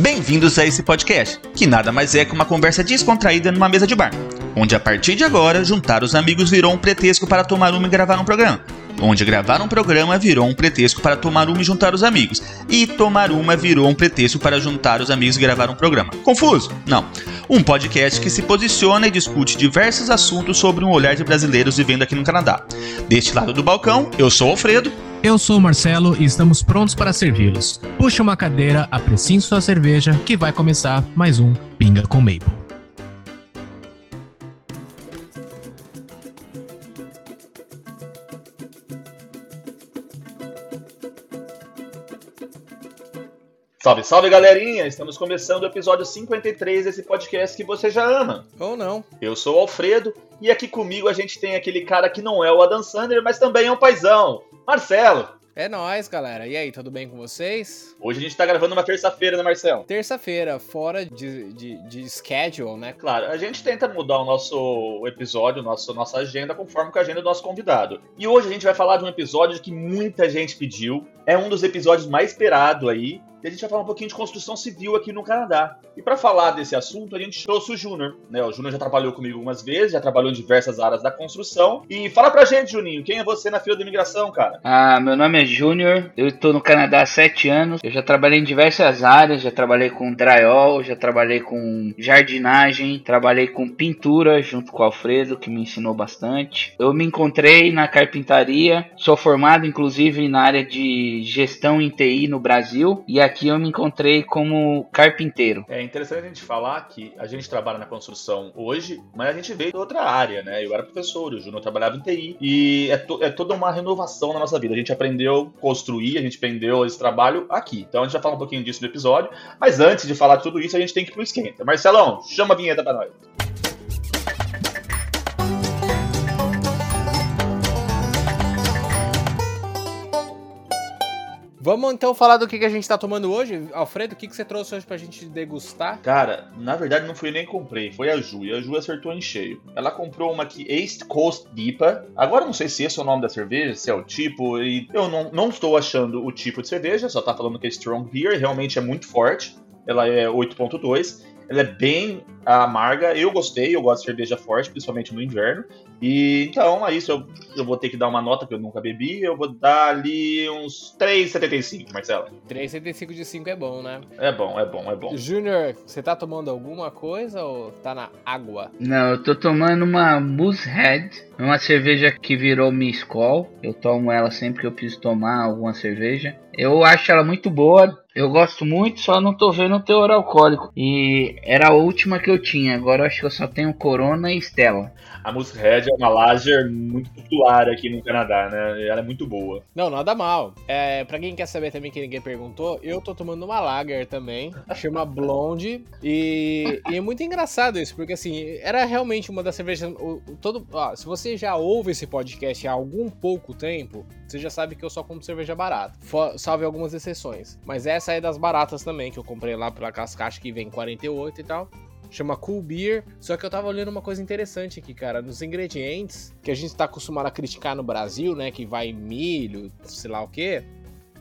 Bem-vindos a esse podcast, que nada mais é que uma conversa descontraída numa mesa de bar, onde a partir de agora juntar os amigos virou um pretexto para tomar uma e gravar um programa. Onde gravar um programa virou um pretexto para tomar uma e juntar os amigos. E tomar uma virou um pretexto para juntar os amigos e gravar um programa. Confuso? Não. Um podcast que se posiciona e discute diversos assuntos sobre um olhar de brasileiros vivendo aqui no Canadá. Deste lado do balcão, eu sou Alfredo. Eu sou o Marcelo e estamos prontos para servi-los. Puxe uma cadeira, apreciem sua cerveja, que vai começar mais um Pinga com Maple. Salve, salve galerinha! Estamos começando o episódio 53 desse podcast que você já ama. Ou não. Eu sou o Alfredo e aqui comigo a gente tem aquele cara que não é o Adam Sander, mas também é um paizão, Marcelo. É nóis, galera. E aí, tudo bem com vocês? Hoje a gente tá gravando uma terça-feira, né, Marcelo? Terça-feira, fora de, de, de, schedule, né? Claro, a gente tenta mudar o nosso episódio, nosso, nossa agenda, conforme com a agenda do nosso convidado. E hoje a gente vai falar de um episódio que muita gente pediu. É um dos episódios mais esperados aí. E a gente vai falar um pouquinho de construção civil aqui no Canadá. E para falar desse assunto, a gente trouxe o Júnior. Né? O Júnior já trabalhou comigo algumas vezes, já trabalhou em diversas áreas da construção. E fala pra gente, Juninho, quem é você na fila da imigração, cara? Ah, meu nome é Júnior, eu estou no Canadá há sete anos. Eu já trabalhei em diversas áreas, já trabalhei com drywall, já trabalhei com jardinagem, trabalhei com pintura junto com o Alfredo, que me ensinou bastante. Eu me encontrei na carpintaria, sou formado inclusive na área de gestão em TI no Brasil. E aqui eu me encontrei como carpinteiro. É interessante a gente falar que a gente trabalha na construção hoje, mas a gente veio de outra área, né? Eu era professor, o Júnior trabalhava em TI e é, to é, toda uma renovação na nossa vida. A gente aprendeu a construir, a gente aprendeu esse trabalho aqui. Então a gente vai falar um pouquinho disso no episódio, mas antes de falar de tudo isso, a gente tem que ir pro esquenta. Marcelão, chama a vinheta pra nós. Vamos então falar do que, que a gente está tomando hoje. Alfredo, o que, que você trouxe hoje pra gente degustar? Cara, na verdade não fui nem comprei, foi a Ju. E a Ju acertou em cheio. Ela comprou uma aqui, East Coast Dipa. Agora não sei se esse é o nome da cerveja, se é o tipo. E eu não, não estou achando o tipo de cerveja, só tá falando que é Strong Beer. Realmente é muito forte. Ela é 8.2. Ela é bem amarga. Eu gostei, eu gosto de cerveja forte, principalmente no inverno. E então, é isso. Eu, eu vou ter que dar uma nota que eu nunca bebi. Eu vou dar ali uns 3,75, Marcelo. 3,75 de 5 é bom, né? É bom, é bom, é bom. Júnior, você tá tomando alguma coisa ou tá na água? Não, eu tô tomando uma Moosehead. Uma cerveja que virou minha escola. Eu tomo ela sempre que eu preciso tomar alguma cerveja. Eu acho ela muito boa. Eu gosto muito, só não tô vendo o teor alcoólico. E era a última que eu tinha. Agora eu acho que eu só tenho Corona e Stella. A Moosehead é uma lager muito popular aqui no Canadá, né? Ela é muito boa. Não, nada mal. É, pra quem quer saber também que ninguém perguntou, eu tô tomando uma lager também, chama Blonde. E, e, é muito engraçado isso, porque assim, era realmente uma das cervejas. O, todo, ó, se você já ouve esse podcast há algum pouco tempo, você já sabe que eu só compro cerveja barata. Salve algumas exceções. Mas essa é das baratas também, que eu comprei lá pela caixas que vem 48 e tal chama Cool Beer. Só que eu tava olhando uma coisa interessante aqui, cara. Nos ingredientes que a gente tá acostumado a criticar no Brasil, né? Que vai milho, sei lá o quê.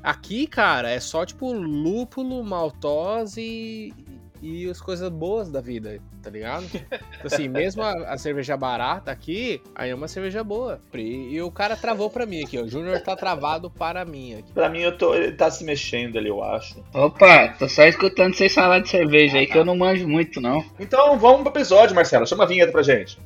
Aqui, cara, é só tipo lúpulo, maltose e as coisas boas da vida, tá ligado? Então, assim, mesmo a, a, cerveja barata aqui, aí é uma cerveja boa. E, e o cara travou pra mim aqui, ó. O Júnior tá travado para mim aqui. Pra mim, eu tô, ele tá se mexendo ali, eu acho. Opa, tô só escutando vocês falar de cerveja aí, que eu não manjo muito, não. Então, vamos pro episódio, Marcelo. Chama a vinheta pra gente.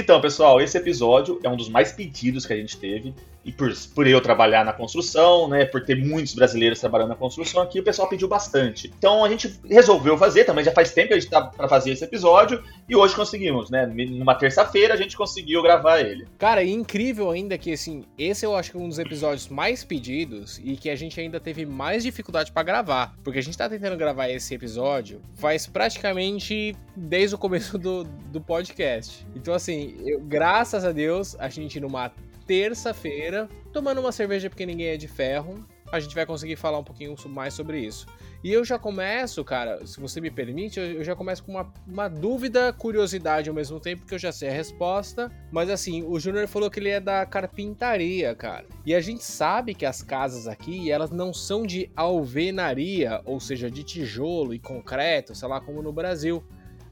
Então, pessoal, esse episódio é um dos mais pedidos que a gente teve e por, por eu trabalhar na construção, né, por ter muitos brasileiros trabalhando na construção aqui, o pessoal pediu bastante. Então a gente resolveu fazer, também já faz tempo que a gente tá para fazer esse episódio e hoje conseguimos, né? Numa terça-feira a gente conseguiu gravar ele. Cara, é incrível ainda que assim, esse eu acho que é um dos episódios mais pedidos e que a gente ainda teve mais dificuldade para gravar, porque a gente tá tentando gravar esse episódio faz praticamente desde o começo do, do podcast. Então assim, eu, graças a Deus, a gente numa terça-feira, tomando uma cerveja porque ninguém é de ferro. a gente vai conseguir falar um pouquinho mais sobre isso. E eu já começo, cara, se você me permite, eu já começo com uma, uma dúvida, curiosidade ao mesmo tempo, que eu já sei a resposta. Mas assim, o Júnior falou que ele é da carpintaria, cara. E a gente sabe que as casas aqui, elas não são de alvenaria, ou seja, de tijolo e concreto, sei lá, como no Brasil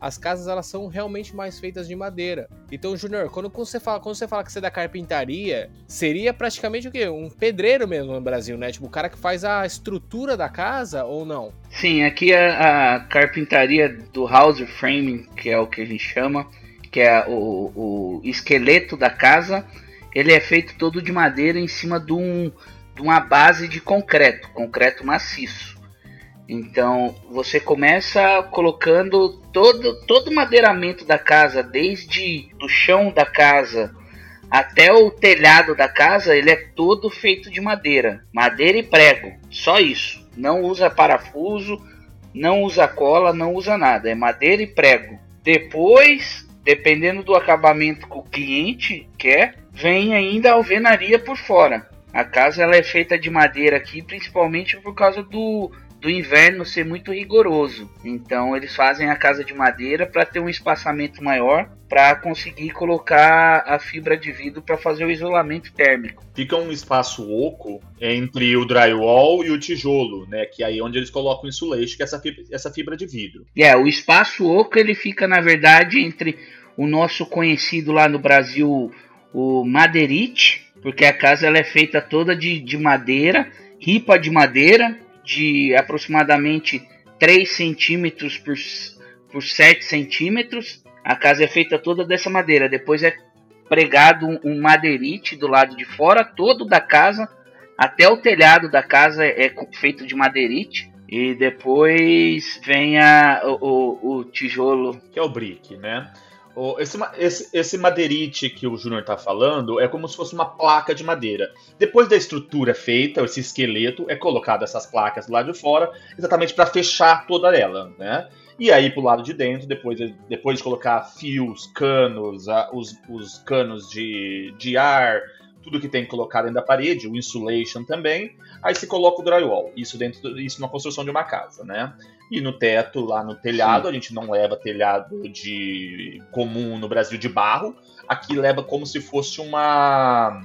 as casas elas são realmente mais feitas de madeira. Então, Júnior, quando você fala, quando você fala que você é da carpintaria, seria praticamente o quê? Um pedreiro mesmo no Brasil, né? Tipo, o cara que faz a estrutura da casa ou não? Sim, aqui a, a carpintaria do house framing, que é o que a gente chama, que é o, o esqueleto da casa, ele é feito todo de madeira em cima de, um, de uma base de concreto, concreto maciço. Então você começa colocando todo, todo o madeiramento da casa, desde o chão da casa até o telhado da casa, ele é todo feito de madeira, madeira e prego, só isso. Não usa parafuso, não usa cola, não usa nada, é madeira e prego. Depois, dependendo do acabamento que o cliente quer, vem ainda a alvenaria por fora. A casa ela é feita de madeira aqui, principalmente por causa do do inverno ser muito rigoroso. Então eles fazem a casa de madeira para ter um espaçamento maior para conseguir colocar a fibra de vidro para fazer o isolamento térmico. Fica um espaço oco entre o drywall e o tijolo, né? Que é aí onde eles colocam o insulation, que é essa fibra, essa fibra de vidro. É, yeah, o espaço oco ele fica na verdade entre o nosso conhecido lá no Brasil o madeirite, porque a casa ela é feita toda de, de madeira, ripa de madeira, de aproximadamente 3 centímetros por, por 7 centímetros. A casa é feita toda dessa madeira. Depois é pregado um, madeirite do lado de fora, todo da casa, até o telhado da casa é, é feito de madeirite. E depois vem a, o, o, o tijolo. Que é o brick, né? Esse, esse, esse madeirite que o Júnior está falando é como se fosse uma placa de madeira. Depois da estrutura feita, esse esqueleto, é colocado essas placas do lado de fora, exatamente para fechar toda ela, né? E aí pro lado de dentro, depois, depois de colocar fios, canos, os, os canos de, de ar, tudo que tem que colocar dentro da parede, o insulation também, aí se coloca o drywall. Isso dentro isso na construção de uma casa, né? E no teto, lá no telhado, Sim. a gente não leva telhado de comum no Brasil de barro. Aqui leva como se fosse uma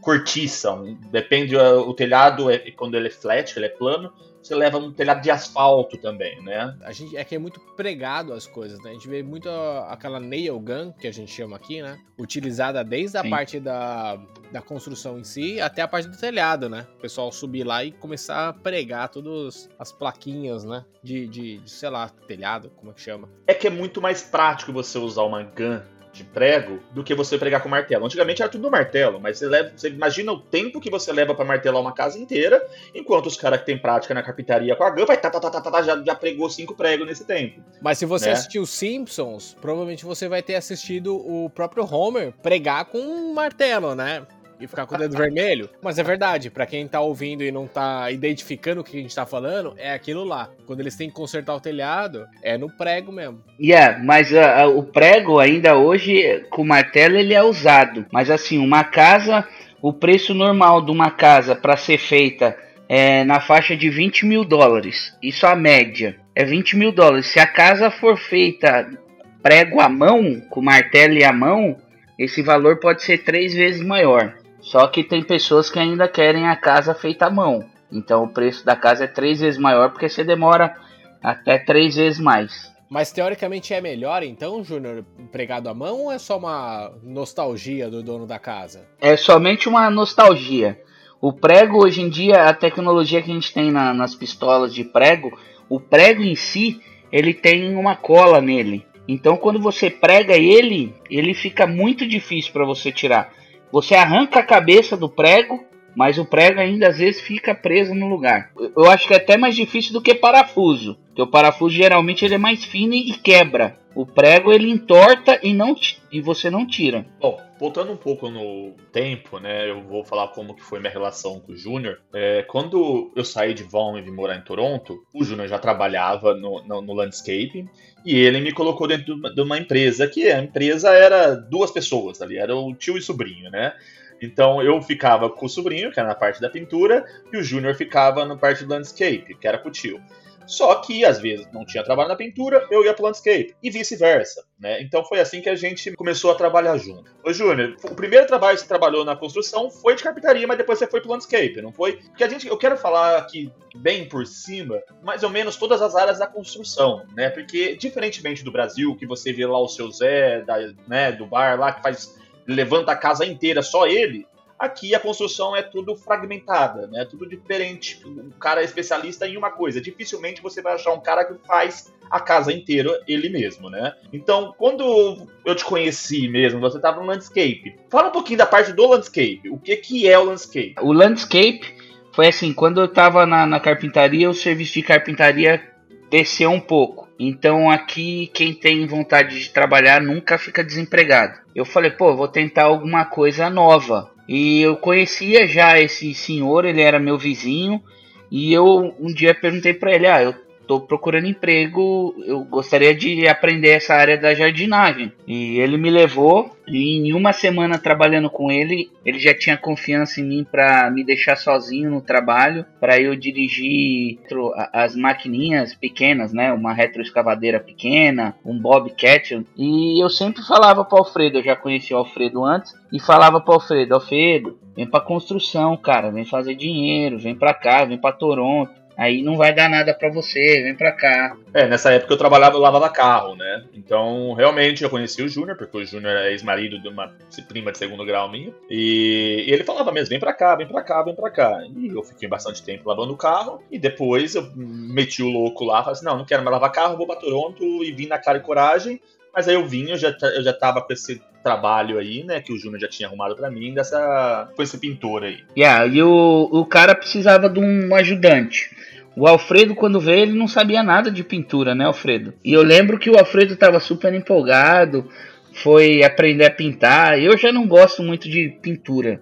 cortiça. Um, depende, o telhado, é, quando ele é flat, ele é plano, você leva um telhado de asfalto também, né? A gente é que é muito pregado as coisas, né? A gente vê muito aquela nail gun, que a gente chama aqui, né? Utilizada desde a Sim. parte da, da construção em si até a parte do telhado, né? O pessoal subir lá e começar a pregar todas as plaquinhas, né? De, de, de sei lá, telhado, como é que chama? É que é muito mais prático você usar uma gun de prego do que você pregar com martelo. Antigamente era tudo no martelo, mas você, leva, você imagina o tempo que você leva para martelar uma casa inteira, enquanto os caras que têm prática na carpintaria com a GAN vai tá, tá, tá, tá, tá, já, já pregou cinco pregos nesse tempo. Mas se você né? assistiu Simpsons, provavelmente você vai ter assistido o próprio Homer pregar com um martelo, né? E ficar com o dedo vermelho. Mas é verdade, para quem tá ouvindo e não tá identificando o que a gente tá falando, é aquilo lá. Quando eles têm que consertar o telhado, é no prego mesmo. Yeah, mas uh, uh, o prego ainda hoje, com martelo, ele é usado. Mas assim, uma casa, o preço normal de uma casa para ser feita é na faixa de 20 mil dólares. Isso a média. É 20 mil dólares. Se a casa for feita prego à mão, com martelo e à mão, esse valor pode ser três vezes maior. Só que tem pessoas que ainda querem a casa feita à mão. Então o preço da casa é três vezes maior porque você demora até três vezes mais. Mas teoricamente é melhor então, Júnior, pregado à mão ou é só uma nostalgia do dono da casa? É somente uma nostalgia. O prego hoje em dia, a tecnologia que a gente tem na, nas pistolas de prego, o prego em si, ele tem uma cola nele. Então quando você prega ele, ele fica muito difícil para você tirar. Você arranca a cabeça do prego, mas o prego ainda às vezes fica preso no lugar. Eu acho que é até mais difícil do que parafuso, porque o parafuso geralmente ele é mais fino e quebra. O prego ele entorta e não e você não tira. Bom, voltando um pouco no tempo, né? Eu vou falar como que foi minha relação com o Júnior. É, quando eu saí de Vaughan e vim morar em Toronto, o Júnior já trabalhava no, no, no landscape e ele me colocou dentro de uma empresa que a empresa era duas pessoas ali, era o tio e sobrinho, né? Então eu ficava com o sobrinho, que era na parte da pintura, e o Júnior ficava na parte do landscape, que era com o tio. Só que, às vezes, não tinha trabalho na pintura, eu ia pro landscape. E vice-versa, né? Então foi assim que a gente começou a trabalhar junto. Ô, Júnior, o primeiro trabalho que você trabalhou na construção foi de carpintaria, mas depois você foi pro landscape, não foi? Porque a gente, eu quero falar aqui bem por cima, mais ou menos todas as áreas da construção, né? Porque, diferentemente do Brasil, que você vê lá o seu Zé, da, né, do bar lá, que faz levanta a casa inteira, só ele, Aqui a construção é tudo fragmentada, né? Tudo diferente. O cara é especialista em uma coisa. Dificilmente você vai achar um cara que faz a casa inteira ele mesmo, né? Então, quando eu te conheci mesmo, você estava no landscape. Fala um pouquinho da parte do landscape. O que, que é o landscape? O landscape foi assim, quando eu estava na, na carpintaria, o serviço de carpintaria desceu um pouco. Então aqui quem tem vontade de trabalhar nunca fica desempregado. Eu falei, pô, vou tentar alguma coisa nova. E eu conhecia já esse senhor, ele era meu vizinho, e eu um dia perguntei para ele: "Ah, eu tô procurando emprego, eu gostaria de aprender essa área da jardinagem". E ele me levou e em uma semana trabalhando com ele, ele já tinha confiança em mim para me deixar sozinho no trabalho, para eu dirigir as maquininhas pequenas, né? Uma retroescavadeira pequena, um bobcat. E eu sempre falava para Alfredo, eu já conhecia o Alfredo antes, e falava para Alfredo, Alfredo, vem para construção, cara, vem fazer dinheiro, vem para cá, vem para Toronto. Aí não vai dar nada para você, vem pra cá. É, nessa época eu trabalhava, eu lavava carro, né? Então, realmente, eu conheci o Júnior, porque o Júnior é ex-marido de uma prima de segundo grau minha. E, ele falava mesmo, vem pra cá, vem pra cá, vem pra cá. E eu fiquei bastante tempo lavando o carro. E depois eu meti o louco lá, falei assim, não, não quero mais lavar carro, vou pra Toronto. E vim na cara e coragem. Mas aí eu vim, eu já, eu já tava com esse trabalho aí, né, que o Júnior já tinha arrumado para mim, dessa, com esse pintor aí. Yeah, e o, o cara precisava de um ajudante. O Alfredo, quando veio, ele não sabia nada de pintura, né, Alfredo? E eu lembro que o Alfredo estava super empolgado, foi aprender a pintar. Eu já não gosto muito de pintura,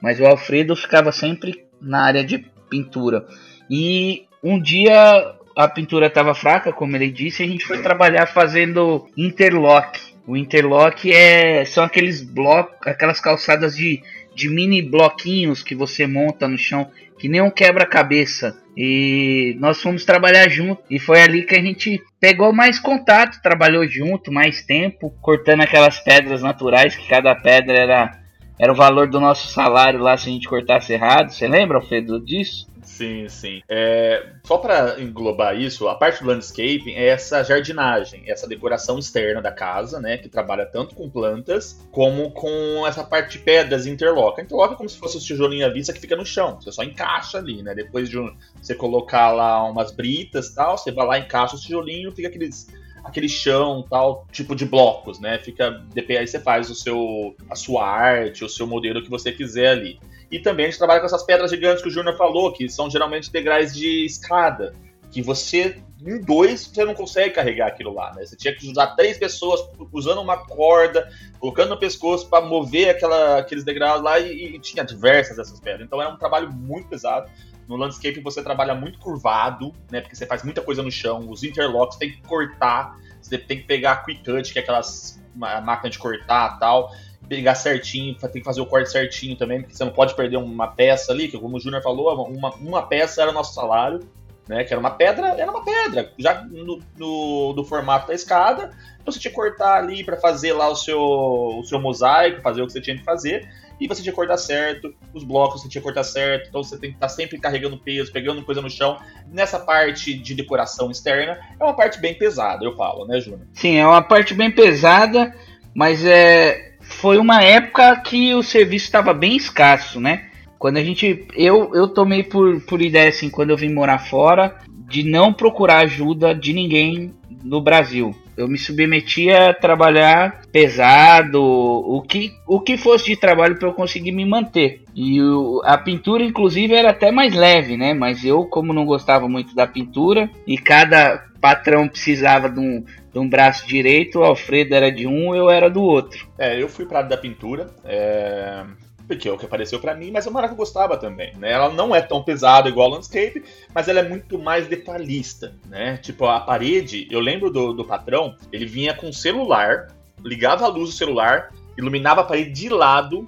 mas o Alfredo ficava sempre na área de pintura. E um dia a pintura estava fraca, como ele disse, e a gente foi trabalhar fazendo interlock. O interlock é são aqueles blocos, aquelas calçadas de, de mini bloquinhos que você monta no chão, que nem um quebra-cabeça. E nós fomos trabalhar junto. E foi ali que a gente pegou mais contato, trabalhou junto mais tempo, cortando aquelas pedras naturais, que cada pedra era, era o valor do nosso salário lá se a gente cortasse errado. Você lembra, Alfredo, disso? Sim, sim. É, só para englobar isso, a parte do landscaping é essa jardinagem, essa decoração externa da casa, né? Que trabalha tanto com plantas como com essa parte de pedras interloca. Interloca é como se fosse o tijolinho à vista que fica no chão. Você só encaixa ali, né? Depois de um, você colocar lá umas britas tal, você vai lá, encaixa o tijolinho, fica aqueles aquele chão tal tipo de blocos, né? Fica aí você faz o seu a sua arte, o seu modelo que você quiser ali. E também a gente trabalha com essas pedras gigantes que o Júnior falou, que são geralmente degraus de escada, que você em dois você não consegue carregar aquilo lá, né? Você tinha que usar três pessoas usando uma corda, colocando no pescoço para mover aquela, aqueles degraus lá e, e, tinha diversas dessas pedras. Então era um trabalho muito pesado. No landscape você trabalha muito curvado, né? Porque você faz muita coisa no chão, os interlocks tem que cortar, você tem que pegar a quick cut, que é aquelas máquina de cortar tal pegar certinho, tem que fazer o corte certinho também, porque você não pode perder uma peça ali, que como o Júnior falou, uma, uma peça era nosso salário, né? Que era uma pedra, era uma pedra, já no, no, no formato da escada. Então você tinha que cortar ali para fazer lá o seu, o seu mosaico, fazer o que você tinha que fazer. E você tinha que cortar certo, os blocos você tinha que cortar certo, então você tem que estar tá sempre carregando peso, pegando coisa no chão. Nessa parte de decoração externa, é uma parte bem pesada, eu falo, né, Júnior? Sim, é uma parte bem pesada, mas é, foi uma época que o serviço estava bem escasso, né? Quando a gente. Eu, eu tomei por, por ideia, assim, quando eu vim morar fora, de não procurar ajuda de ninguém no Brasil. Eu me submetia a trabalhar pesado, o que, o que fosse de trabalho para eu conseguir me manter. E o, a pintura, inclusive, era até mais leve, né? Mas eu, como não gostava muito da pintura, e cada patrão precisava de um, um braço direito, o Alfredo era de um, eu era do outro. É, eu fui para da pintura, é... porque é o que apareceu para mim, mas é uma área que eu gostava também, né? Ela não é tão pesada igual a landscape, mas ela é muito mais detalhista, né? Tipo, a parede, eu lembro do, do patrão, ele vinha com celular, ligava a luz do celular, iluminava a parede de lado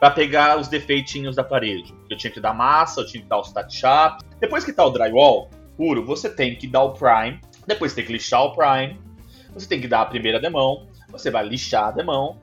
para pegar os defeitinhos da parede. Eu tinha que dar massa, eu tinha que dar o sharp. Depois que tá o drywall puro, você tem que dar o prime, depois tem que lixar o prime, você tem que dar a primeira demão, você vai lixar a demão,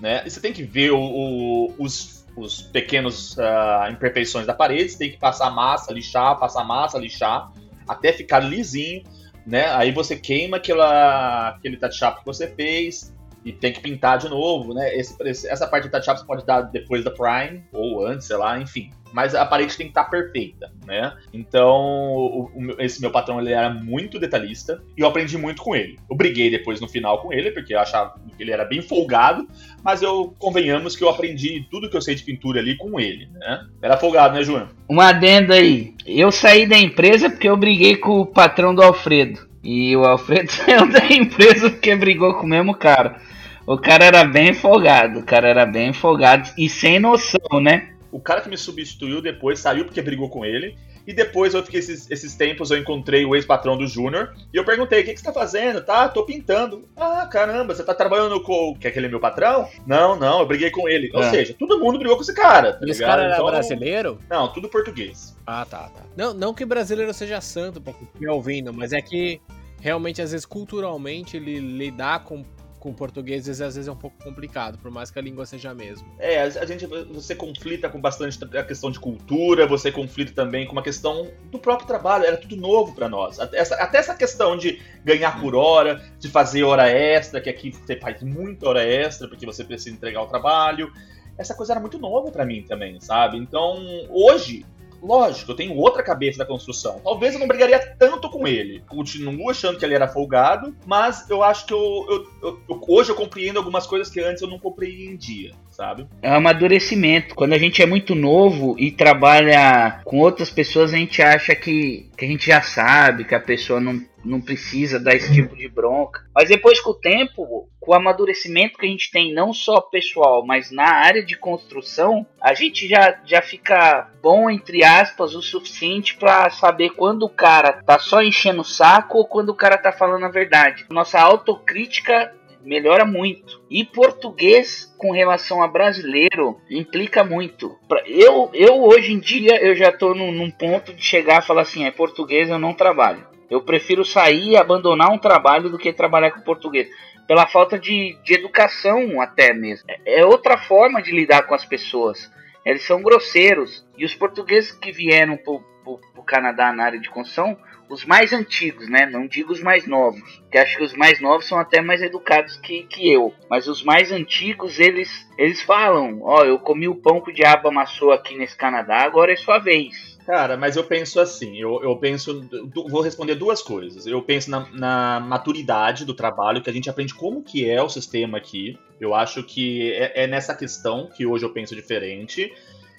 né? E você tem que ver o, o, os, os pequenos uh, imperfeições da parede, você tem que passar massa, lixar, passar massa, lixar, até ficar lisinho, né? Aí você queima aquela, aquele touch up que você fez, e tem que pintar de novo, né? Esse, essa parte do touch-up você pode dar depois da Prime, ou antes, sei lá, enfim. Mas a parede tem que estar tá perfeita, né? Então, o, o, esse meu patrão, ele era muito detalhista, e eu aprendi muito com ele. Eu briguei depois no final com ele, porque eu achava que ele era bem folgado, mas eu, convenhamos que eu aprendi tudo que eu sei de pintura ali com ele, né? Era folgado, né, João? Uma adenda aí. Eu saí da empresa porque eu briguei com o patrão do Alfredo. E o Alfredo saiu da empresa porque brigou com o mesmo cara. O cara era bem folgado, o cara era bem folgado e sem noção, né? O cara que me substituiu depois saiu porque brigou com ele. E depois eu fiquei esses, esses tempos, eu encontrei o ex-patrão do Júnior. E eu perguntei: o que, que você tá fazendo? Tá, tô pintando. Ah, caramba, você tá trabalhando com. Que é aquele meu patrão? Não, não, eu briguei com ele. É. Ou seja, todo mundo brigou com esse cara. Tá esse cara era então, brasileiro? Não, tudo português. Ah, tá, tá. Não, não que brasileiro seja santo pra quem me ouvindo, mas é que realmente, às vezes, culturalmente, ele lidar com com portugueses às vezes é um pouco complicado, por mais que a língua seja a mesma. É, a gente você conflita com bastante a questão de cultura, você conflita também com uma questão do próprio trabalho, era tudo novo para nós. Até essa, até essa questão de ganhar por hora, de fazer hora extra, que aqui você faz muita hora extra porque você precisa entregar o trabalho. Essa coisa era muito nova para mim também, sabe? Então, hoje Lógico, eu tenho outra cabeça da construção. Talvez eu não brigaria tanto com ele. Continuo achando que ele era folgado, mas eu acho que eu, eu, eu, hoje eu compreendo algumas coisas que antes eu não compreendia, sabe? É um amadurecimento. Quando a gente é muito novo e trabalha com outras pessoas, a gente acha que, que a gente já sabe, que a pessoa não não precisa dar esse tipo de bronca. Mas depois com o tempo, com o amadurecimento que a gente tem, não só pessoal, mas na área de construção, a gente já, já fica bom, entre aspas, o suficiente para saber quando o cara tá só enchendo o saco ou quando o cara tá falando a verdade. Nossa autocrítica melhora muito. E português com relação a brasileiro implica muito. Eu, eu hoje em dia eu já tô num, num ponto de chegar a falar assim, é português eu não trabalho. Eu prefiro sair e abandonar um trabalho do que trabalhar com português. Pela falta de, de educação, até mesmo. É, é outra forma de lidar com as pessoas. Eles são grosseiros. E os portugueses que vieram para o Canadá na área de construção, os mais antigos, né? Não digo os mais novos. Que acho que os mais novos são até mais educados que, que eu. Mas os mais antigos, eles, eles falam: Ó, oh, eu comi o pão que o diabo amassou aqui nesse Canadá, agora é sua vez. Cara, mas eu penso assim, eu, eu penso, vou responder duas coisas. Eu penso na, na, maturidade do trabalho, que a gente aprende como que é o sistema aqui. Eu acho que é, é nessa questão que hoje eu penso diferente.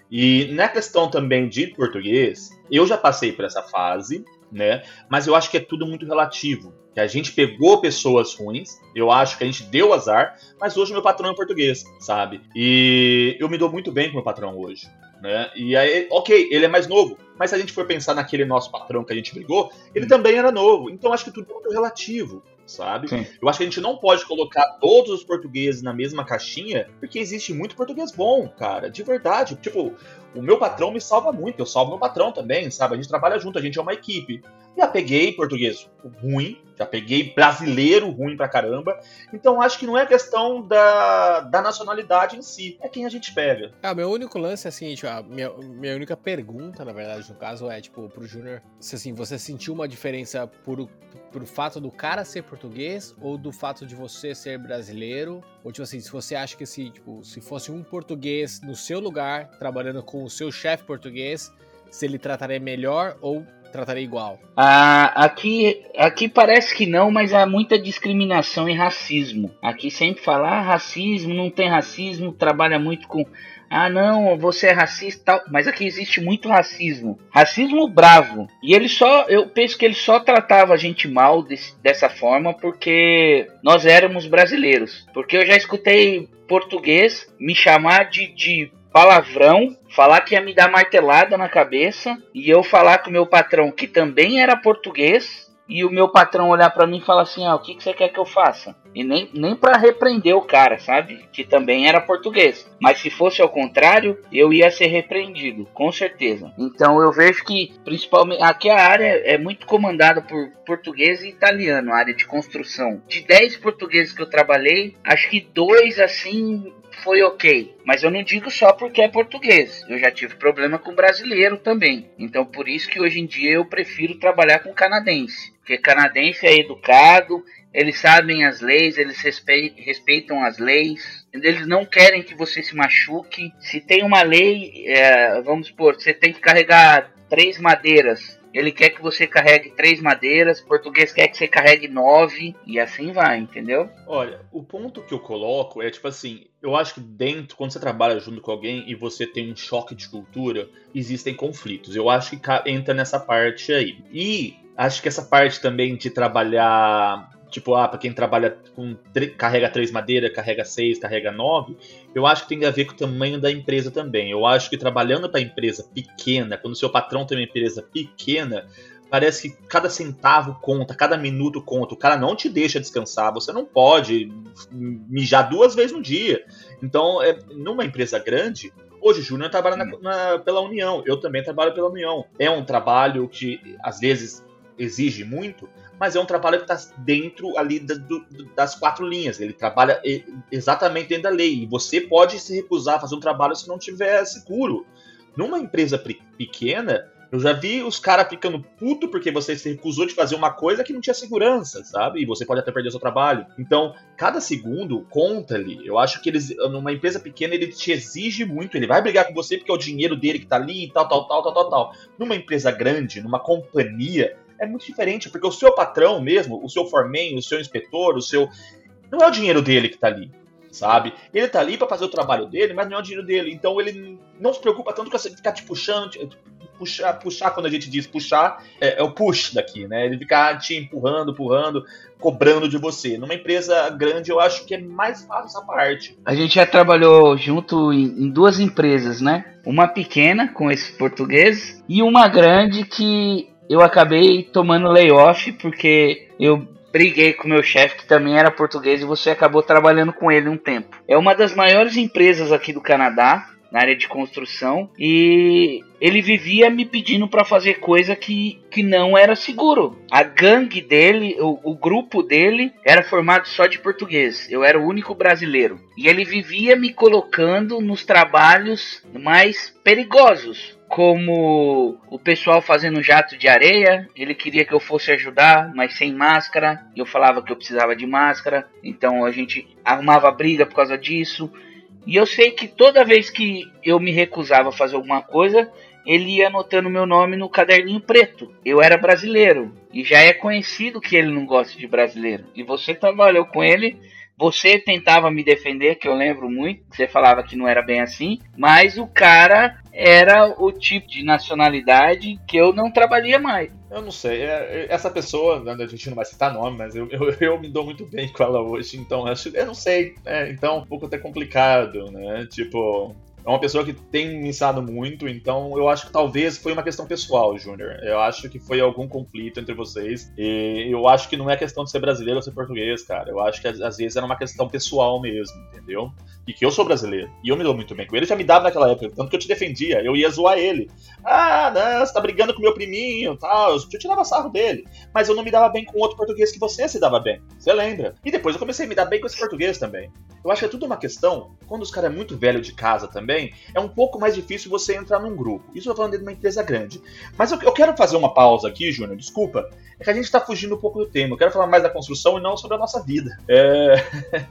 E na questão também de português, eu já passei por essa fase, né? Mas eu acho que é tudo muito relativo. Que a gente pegou pessoas ruins, eu acho que a gente deu azar, mas hoje meu patrão é português, sabe? E eu me dou muito bem com meu patrão hoje né? E aí, ok, ele é mais novo, mas se a gente for pensar naquele nosso patrão que a gente brigou, ele também era novo. Então acho que tudo é muito relativo, sabe? Sim. Eu acho que a gente não pode colocar todos os portugueses na mesma caixinha, porque existe muito português bom, cara, de verdade. Tipo, o meu patrão me salva muito, eu salvo meu patrão também, sabe? A gente trabalha junto, a gente é uma equipe. Já peguei português ruim, já peguei brasileiro ruim pra caramba. Então acho que não é questão da, da nacionalidade em si, é quem a gente pega. Ah, meu único lance é assim, tipo, a minha, minha única pergunta, na verdade, no caso, é, tipo, pro Júnior, se assim, você sentiu uma diferença por, por fato do cara ser português ou do fato de você ser brasileiro? Ou, tipo assim, se você acha que se, tipo, se fosse um português no seu lugar, trabalhando com o seu chefe português, se ele trataria melhor ou trataria igual? Ah, aqui, aqui parece que não, mas há muita discriminação e racismo. Aqui sempre fala ah, racismo, não tem racismo, trabalha muito com. Ah, não, você é racista tal. Mas aqui existe muito racismo. Racismo bravo. E ele só. Eu penso que ele só tratava a gente mal desse, dessa forma porque nós éramos brasileiros. Porque eu já escutei português me chamar de, de palavrão, falar que ia me dar martelada na cabeça e eu falar com o meu patrão que também era português e o meu patrão olhar para mim e falar assim: "Ah, o que que você quer que eu faça?" E nem, nem para repreender o cara, sabe? Que também era português. Mas se fosse ao contrário, eu ia ser repreendido, com certeza. Então eu vejo que, principalmente, aqui a área é muito comandada por português e italiano, a área de construção. De 10 portugueses que eu trabalhei, acho que dois assim foi ok. Mas eu não digo só porque é português. Eu já tive problema com brasileiro também. Então por isso que hoje em dia eu prefiro trabalhar com canadense. Porque canadense é educado, eles sabem as leis, eles respeitam as leis, eles não querem que você se machuque. Se tem uma lei, é, vamos supor, você tem que carregar três madeiras ele quer que você carregue três madeiras, português quer que você carregue nove, e assim vai, entendeu? Olha, o ponto que eu coloco é tipo assim: eu acho que dentro, quando você trabalha junto com alguém e você tem um choque de cultura, existem conflitos. Eu acho que entra nessa parte aí. E acho que essa parte também de trabalhar tipo, ah, para quem trabalha com carrega três madeira, carrega seis, carrega nove, eu acho que tem a ver com o tamanho da empresa também. Eu acho que trabalhando para empresa pequena, quando o seu patrão tem uma empresa pequena, parece que cada centavo conta, cada minuto conta. O cara não te deixa descansar, você não pode mijar duas vezes no dia. Então, é, numa empresa grande, Hoje o Júnior trabalha na, na, pela União, eu também trabalho pela União. É um trabalho que às vezes exige muito, mas é um trabalho que está dentro ali da, do, das quatro linhas. Ele trabalha exatamente dentro da lei. E você pode se recusar a fazer um trabalho se não tiver seguro. Numa empresa pequena, eu já vi os caras ficando puto porque você se recusou de fazer uma coisa que não tinha segurança, sabe? E você pode até perder o seu trabalho. Então, cada segundo conta ali. Eu acho que eles, numa empresa pequena, ele te exige muito. Ele vai brigar com você porque é o dinheiro dele que tá ali e tal, tal, tal, tal, tal, tal. Numa empresa grande, numa companhia, é muito diferente, porque o seu patrão mesmo, o seu formen, o seu inspetor, o seu. Não é o dinheiro dele que tá ali, sabe? Ele tá ali para fazer o trabalho dele, mas não é o dinheiro dele. Então ele não se preocupa tanto com ficar te puxando, te, puxar, puxar, quando a gente diz puxar, é, é, o push daqui, né? Ele ficar te empurrando, empurrando, cobrando de você. Numa empresa grande, eu acho que é mais fácil essa parte. A gente já trabalhou junto em, duas empresas, né? Uma pequena, com esse português, e uma grande que eu acabei tomando layoff porque eu briguei com meu chefe que também era português e você acabou trabalhando com ele um tempo. É uma das maiores empresas aqui do Canadá na área de construção e ele vivia me pedindo para fazer coisa que, que não era seguro. A gangue dele, o, o, grupo dele, era formado só de português. Eu era o único brasileiro. E ele vivia me colocando nos trabalhos mais perigosos. Como o pessoal fazendo jato de areia, ele queria que eu fosse ajudar, mas sem máscara. Eu falava que eu precisava de máscara, então a gente arrumava briga por causa disso. E eu sei que toda vez que eu me recusava a fazer alguma coisa, ele ia anotando meu nome no caderninho preto. Eu era brasileiro. E já é conhecido que ele não gosta de brasileiro. E você trabalhou com ele. Você tentava me defender, que eu lembro muito. Você falava que não era bem assim. Mas o cara era o tipo de nacionalidade que eu não trabalhia mais. Eu não sei. É, é, essa pessoa, né, a gente não vai citar nome, mas eu, eu, eu, me dou muito bem com ela hoje, então acho. Eu não sei. É, então, um pouco até complicado, né? Tipo, é uma pessoa que tem me ensinado muito, então eu acho que talvez foi uma questão pessoal, Júnior. Eu acho que foi algum conflito entre vocês. E eu acho que não é questão de ser brasileiro ou ser português, cara. Eu acho que às vezes era uma questão pessoal mesmo, entendeu? E que eu sou brasileiro. E eu me dou muito bem com ele. Já me dava naquela época, tanto que eu te defendia. Eu ia zoar ele. Ah, não, você tá brigando com meu priminho tal. Eu tirava sarro dele. Mas eu não me dava bem com outro português que você se dava bem. Você lembra? E depois eu comecei a me dar bem com esse português também. Eu acho que é tudo uma questão, quando os caras é muito velho de casa também também, é um pouco mais difícil você entrar num grupo. Isso eu tô falando dentro de uma empresa grande. Mas eu, eu quero fazer uma pausa aqui, Júnior, desculpa. É que a gente está fugindo um pouco do tema. Eu quero falar mais da construção e não sobre a nossa vida. É...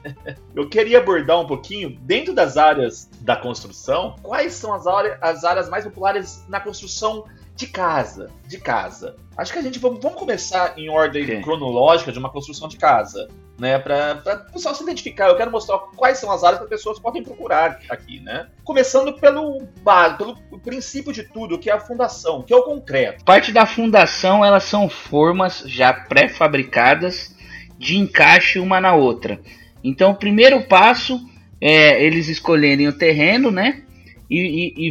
eu queria abordar um pouquinho, dentro das áreas da construção, quais são as, as áreas mais populares na construção de casa, de casa. Acho que a gente vamos, vamos começar em ordem okay. cronológica de uma construção de casa, né, para o pessoal se identificar. Eu quero mostrar quais são as áreas que as pessoas podem procurar aqui, né? Começando pelo pelo princípio de tudo, que é a fundação, que é o concreto. Parte da fundação, elas são formas já pré-fabricadas de encaixe uma na outra. Então, o primeiro passo é eles escolherem o terreno, né? E, e, e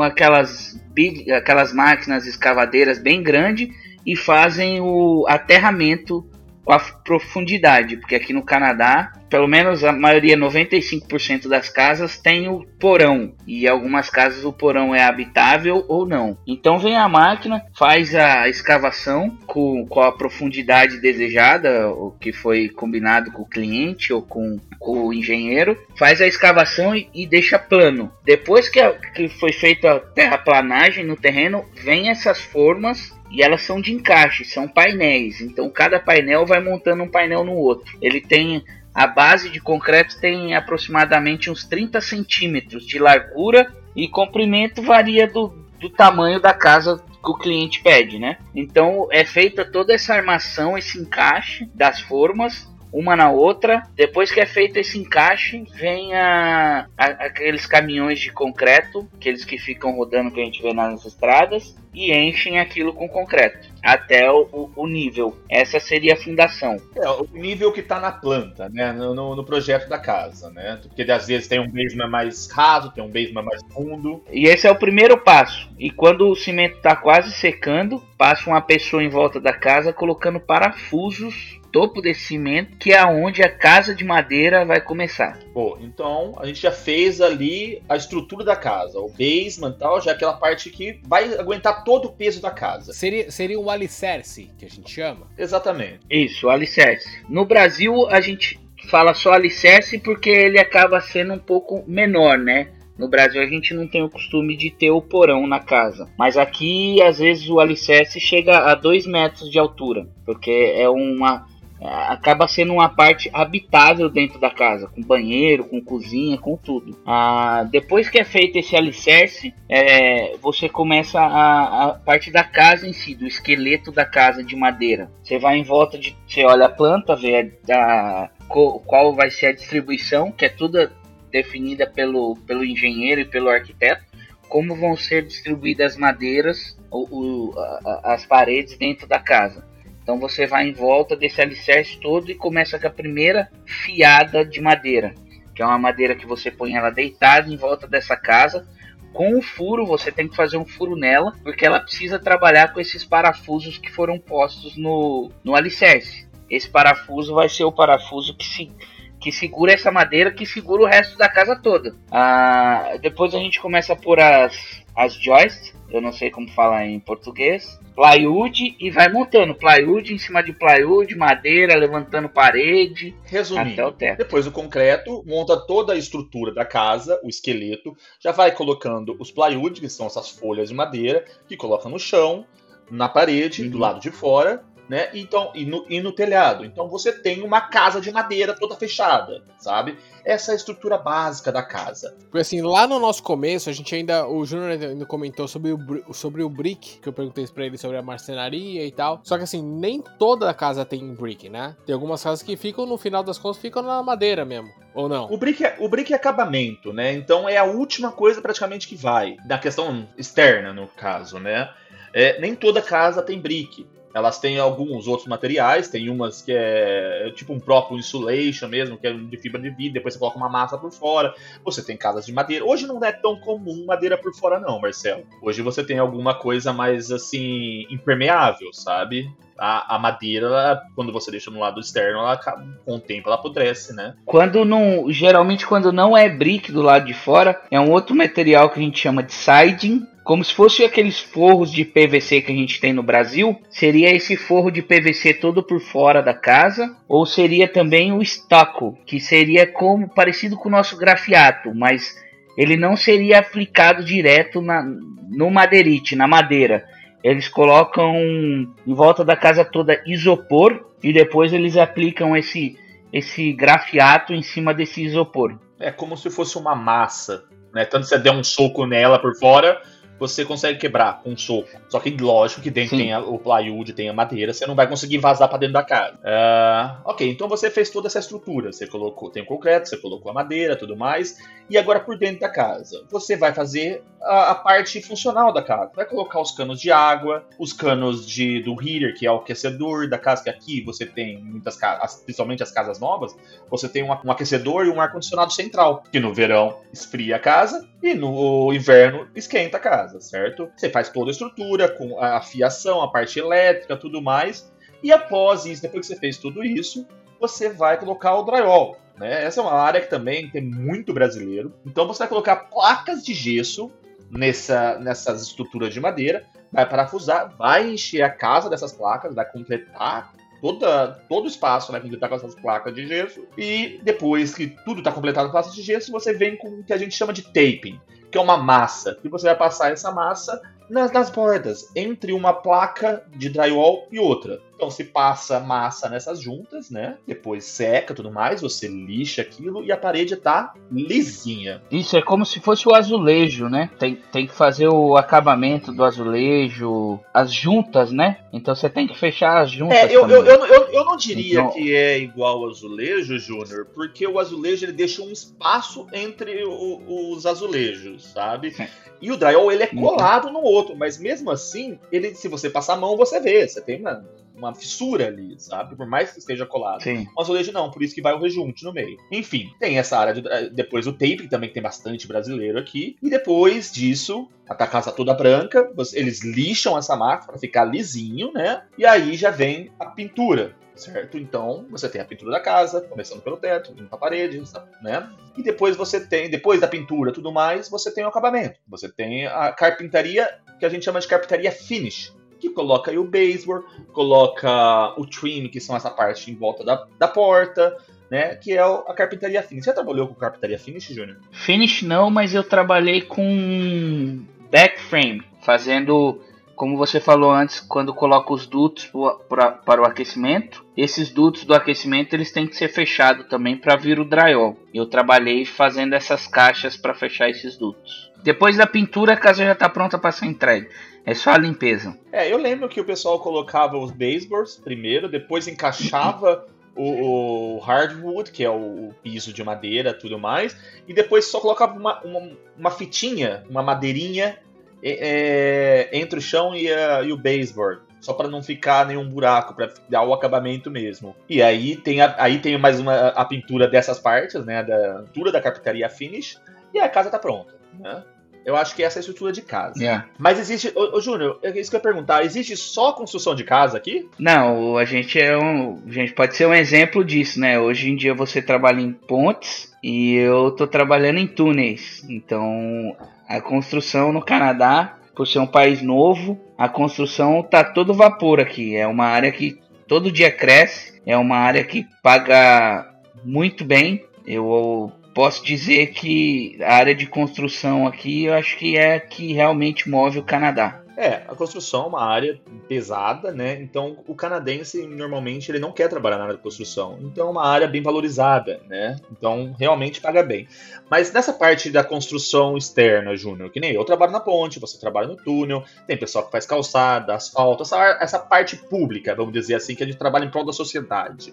aquelas, big, aquelas máquinas escavadeiras bem grandes e fazem o aterramento a profundidade, porque aqui no Canadá, pelo menos a maioria, 95% das casas tem o porão e algumas casas o porão é habitável ou não. Então vem a máquina, faz a escavação com, com a profundidade desejada, o que foi combinado com o cliente ou com, com o engenheiro, faz a escavação e, e deixa plano. Depois que, a, que foi feita a terraplanagem no terreno, vem essas formas e elas são de encaixe, são painéis. Então cada painel vai montando um painel no outro. Ele tem a base de concreto tem aproximadamente uns 30 centímetros de largura e comprimento varia do, do tamanho da casa que o cliente pede, né? Então é feita toda essa armação, esse encaixe das formas uma na outra. Depois que é feito esse encaixe, vem a, a, aqueles caminhões de concreto, aqueles que ficam rodando que a gente vê nas estradas, e enchem aquilo com concreto até o, o nível. Essa seria a fundação. É, o nível que está na planta, né? No, no, no, projeto da casa, né? Porque às vezes tem um basement mais raso, tem um basement mais fundo. E esse é o primeiro passo. E quando o cimento está quase secando, passa uma pessoa em volta da casa colocando parafusos topo desse cimento, que é onde a casa de madeira vai começar. Pô, então a gente já fez ali a estrutura da casa, o basement e tal, já é aquela parte que vai aguentar todo o peso da casa. Seria, seria o alicerce, que a gente chama? Exatamente. Isso, o alicerce. No Brasil, a gente fala só alicerce porque ele acaba sendo um pouco menor, né? No Brasil a gente não tem o costume de ter o porão na casa. Mas aqui, às vezes, o alicerce chega a 2 metros de altura. Porque é uma acaba sendo uma parte habitável dentro da casa, com banheiro, com cozinha, com tudo. Ah, depois que é feito esse alicerce, é, você começa a, a, parte da casa em si, do esqueleto da casa de madeira. Você vai em volta de, você olha a planta, vê a, a, qual vai ser a distribuição, que é tudo definida pelo, pelo engenheiro e pelo arquiteto. Como vão ser distribuídas as madeiras, o, o, as paredes dentro da casa. Então você vai em volta desse alicerce todo e começa com a primeira fiada de madeira, que é uma madeira que você põe ela deitada em volta dessa casa. Com o furo, você tem que fazer um furo nela, porque ela precisa trabalhar com esses parafusos que foram postos no, no alicerce. Esse parafuso vai ser o parafuso que se que segura essa madeira, que segura o resto da casa toda. Ah, depois a gente começa por as, as joists, eu não sei como falar em português, plywood e vai montando plywood em cima de plywood, madeira, levantando parede. Resumindo, até o teto. depois o concreto monta toda a estrutura da casa, o esqueleto, já vai colocando os plywood, que são essas folhas de madeira, que coloca no chão, na parede, uhum. do lado de fora, né? Então, e no, e no telhado. Então você tem uma casa de madeira toda fechada, sabe? Essa é a estrutura básica da casa. Porque assim, lá no nosso começo, a gente ainda. O Júnior ainda comentou sobre o, sobre o brick, que eu perguntei pra ele sobre a marcenaria e tal. Só que assim, nem toda casa tem brick, né? Tem algumas casas que ficam, no final das contas, ficam na madeira mesmo. Ou não? O brick, é, o brick é acabamento, né? Então é a última coisa praticamente que vai. Na questão externa, no caso, né? É, nem toda casa tem brick. Elas têm alguns outros materiais, tem umas que é tipo um próprio insulation mesmo, que é de fibra de vidro, depois você coloca uma massa por fora. Você tem casas de madeira. Hoje não é tão comum madeira por fora não, Marcelo. Hoje você tem alguma coisa mais assim impermeável, sabe? A, a, madeira, quando você deixa no lado externo, ela, com o tempo ela apodrece, né? Quando não. Geralmente, quando não é brick do lado de fora, é um outro material que a gente chama de siding, como se fosse aqueles forros de PVC que a gente tem no Brasil, seria esse forro de PVC todo por fora da casa, ou seria também o estoco, que seria como parecido com o nosso grafiato, mas ele não seria aplicado direto na, no madeirite, na madeira. Eles colocam em volta da casa toda isopor e depois eles aplicam esse esse grafiato em cima desse isopor. É como se fosse uma massa, né? Tanto você der um soco nela por fora, você consegue quebrar com um soco. Só que lógico que dentro Sim. tem a, o plywood, tem a madeira, você não vai conseguir vazar para dentro da casa. Uh, ok, então você fez toda essa estrutura. Você colocou, tem o concreto, você colocou a madeira, tudo mais. E agora por dentro da casa, você vai fazer a, a parte funcional da casa. Vai colocar os canos de água, os canos de, do heater, que é o aquecedor da casa, que aqui você tem muitas casas, principalmente as casas novas, você tem um, um aquecedor e um ar-condicionado central, que no verão esfria a casa e no inverno esquenta a casa certo? Você faz toda a estrutura com a fiação, a parte elétrica, tudo mais. E após isso, depois que você fez tudo isso, você vai colocar o drywall. Né? Essa é uma área que também tem muito brasileiro. Então você vai colocar placas de gesso nessa, nessas estruturas de madeira, vai parafusar, vai encher a casa dessas placas, vai completar toda, todo o espaço vai completar com essas placas de gesso. E depois que tudo está completado com placas de gesso, você vem com o que a gente chama de taping, que é uma massa. E você vai passar essa massa nas, nas bordas, entre uma placa de drywall e outra. Então se passa massa nessas juntas, né? Depois seca tudo mais, você lixa aquilo e a parede tá lisinha. Isso é como se fosse o azulejo, né? Tem, tem que fazer o acabamento do azulejo, as juntas, né? Então você tem que fechar as juntas. É, eu, eu, eu, eu, eu não diria então... que é igual ao azulejo, Júnior, porque o azulejo ele deixa um espaço entre o, os azulejos, sabe? Sim. E o drywall ele é uhum. colado no outro, mas mesmo assim, ele, se você passar a mão, você vê. Você tem uma, uma fissura ali, sabe? Por mais que esteja colado. Sim. O azulejo não, por isso que vai o rejunte no meio. Enfim, tem essa área de, eh, Depois o tape, que também tem bastante brasileiro aqui. E depois disso, a casa toda branca, eles lixam essa massa para ficar lisinho, né? E aí já vem a pintura certo? Então, você tem a pintura da casa, começando pelo teto, indo pra parede, né? E depois você tem, depois da pintura tudo mais, você tem o acabamento. Você tem a carpintaria, que a gente chama de carpintaria finish, que coloca aí o baseboard, coloca o trim, que são essa parte em volta da, da porta, né? Que é a carpintaria finish. Você trabalhou com carpintaria finish, Júnior? Finish não, mas eu trabalhei com back frame, fazendo como você falou antes, quando coloca os dutos pra, para o aquecimento, esses dutos do aquecimento eles têm que ser fechados também para vir o drywall. Eu trabalhei fazendo essas caixas para fechar esses dutos. Depois da pintura, a casa já está pronta para ser entregue. É só a limpeza. É, eu lembro que o pessoal colocava os baseboards primeiro, depois encaixava o, o, hardwood, que é o, o, piso de madeira tudo mais, e depois só colocava uma, uma, uma fitinha, uma madeirinha é, entre o chão e, a, e o baseboard só para não ficar nenhum buraco, para dar o acabamento mesmo. E aí tem, a, aí tem mais uma a pintura dessas partes, né, da pintura da carpintaria finish, e a casa tá pronta, né? Eu acho que essa é a estrutura de casa. Yeah. Mas existe. Ô, ô Júnior, é isso que eu ia perguntar. Existe só construção de casa aqui? Não, a gente é um. A gente pode ser um exemplo disso, né? Hoje em dia você trabalha em pontes e eu tô trabalhando em túneis. Então a construção no Canadá, por ser um país novo, a construção tá todo vapor aqui. É uma área que todo dia cresce, é uma área que paga muito bem. Eu posso dizer que a área de construção aqui, eu acho que é que realmente move o Canadá. É, a construção é uma área pesada, né? Então o canadense normalmente ele não quer trabalhar na área de construção. Então é uma área bem valorizada, né? Então realmente paga bem. Mas nessa parte da construção externa, Júnior, que nem eu trabalho na ponte, você trabalha no túnel, tem pessoal que faz calçada, asfalto, essa, essa parte pública, vamos dizer assim, que a gente trabalha em prol da sociedade.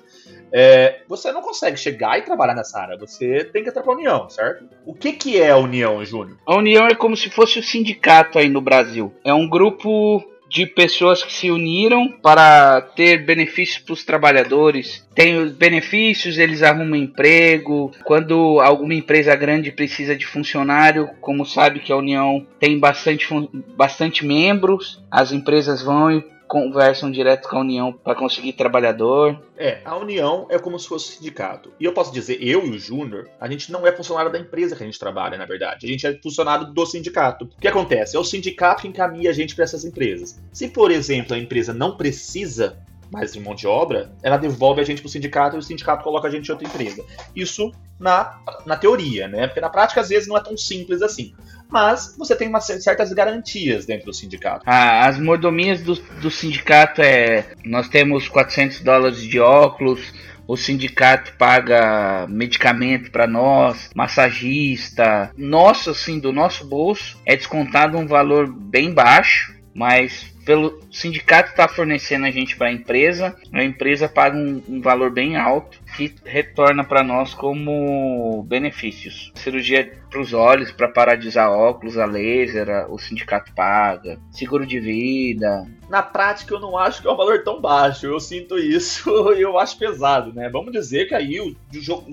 É, você não consegue chegar e trabalhar nessa área, você tem que entrar para a União, certo? O que, que é a União, Júnior? A União é como se fosse o sindicato aí no Brasil. É um grupo de pessoas que se uniram para ter benefícios para os trabalhadores. Tem os benefícios, eles arrumam emprego. Quando alguma empresa grande precisa de funcionário, como sabe que a União tem bastante, bastante membros, as empresas vão e conversam direto com a União para conseguir trabalhador. É, a União é como se fosse sindicato. E eu posso dizer, eu e o Júnior, a gente não é funcionário da empresa que a gente trabalha, na verdade. A gente é funcionário do sindicato. O que acontece? É o sindicato que encaminha a gente para essas empresas. Se, por exemplo, a empresa não precisa mais de mão de obra, ela devolve a gente para o sindicato e o sindicato coloca a gente em outra empresa. Isso na, na teoria, né? Porque na prática, às vezes, não é tão simples assim mas você tem umas certas garantias dentro do sindicato. Ah, as mordomias do, do sindicato é: nós temos 400 dólares de óculos, o sindicato paga medicamento para nós, massagista. Nosso, assim, do nosso bolso é descontado um valor bem baixo, mas pelo sindicato está fornecendo a gente para a empresa, a empresa paga um, um valor bem alto retorna para nós como benefícios. Cirurgia para os olhos, para parar de usar óculos, a laser, o sindicato paga, seguro de vida. Na prática, eu não acho que é um valor tão baixo. Eu sinto isso e eu acho pesado, né? Vamos dizer que aí,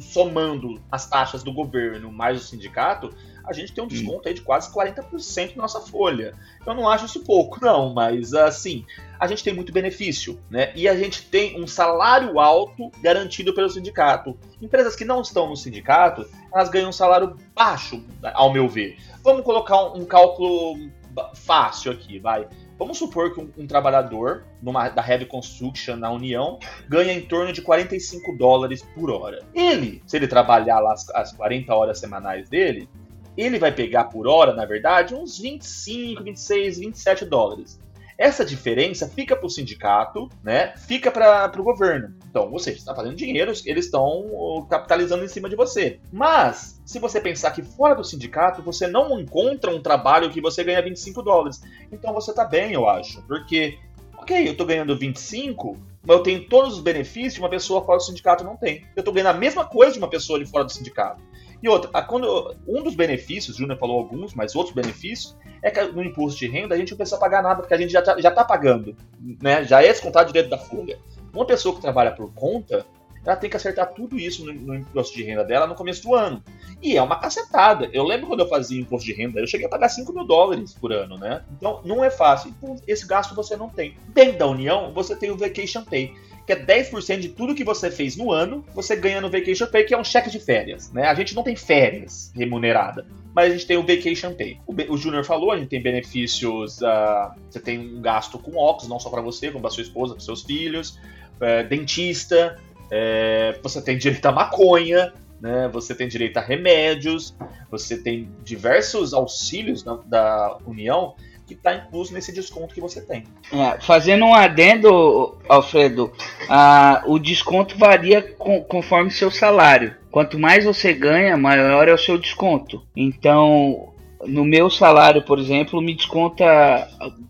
somando as taxas do governo mais o sindicato, a gente tem um desconto aí de quase 40% na nossa folha. Eu não acho isso pouco, não, mas assim, a gente tem muito benefício, né? E a gente tem um salário alto garantido pelo sindicato. Empresas que não estão no sindicato, elas ganham um salário baixo, ao meu ver. Vamos colocar um, um cálculo fácil aqui, vai. Vamos supor que um, um, trabalhador numa, da Heavy Construction na União ganha em torno de 45 dólares por hora. Ele, se ele trabalhar lá as, as 40 horas semanais dele, ele vai pegar por hora, na verdade, uns 25, 26, 27 dólares. Essa diferença fica para o sindicato, né? Fica para o governo. Então, você está fazendo dinheiro, eles estão capitalizando em cima de você. Mas, se você pensar que fora do sindicato, você não encontra um trabalho que você ganha 25 dólares. Então você está bem, eu acho. Porque, ok, eu estou ganhando 25, mas eu tenho todos os benefícios que uma pessoa fora do sindicato não tem. Eu estou ganhando a mesma coisa de uma pessoa ali fora do sindicato. E outra, quando, um dos benefícios, o Júnior falou alguns, mas outros benefícios, é que no imposto de renda a gente não precisa pagar nada, porque a gente já está já tá pagando. Né? Já é descontado dentro da folha. Uma pessoa que trabalha por conta, ela tem que acertar tudo isso no, no, imposto de renda dela no começo do ano. E é uma cacetada. Eu lembro quando eu fazia imposto de renda, eu cheguei a pagar 5 mil dólares por ano, né? Então não é fácil. Então, esse gasto você não tem. Dentro da União, você tem o Vacation Pay que é 10% de tudo que você fez no ano, você ganha no Vacation Pay, que é um cheque de férias. Né? A gente não tem férias remunerada, mas a gente tem o Vacation Pay. O, o Júnior falou, a gente tem benefícios, uh, você tem um gasto com óculos, não só para você, como para sua esposa, para seus filhos, uh, dentista, uh, você tem direito a maconha, né? Você tem direito a remédios, você tem diversos auxílios da, da União que está incluso nesse desconto que você tem. É, fazendo um adendo, Alfredo, a, o desconto varia com, conforme seu salário. Quanto mais você ganha, maior é o seu desconto. Então, no meu salário, por exemplo, me desconta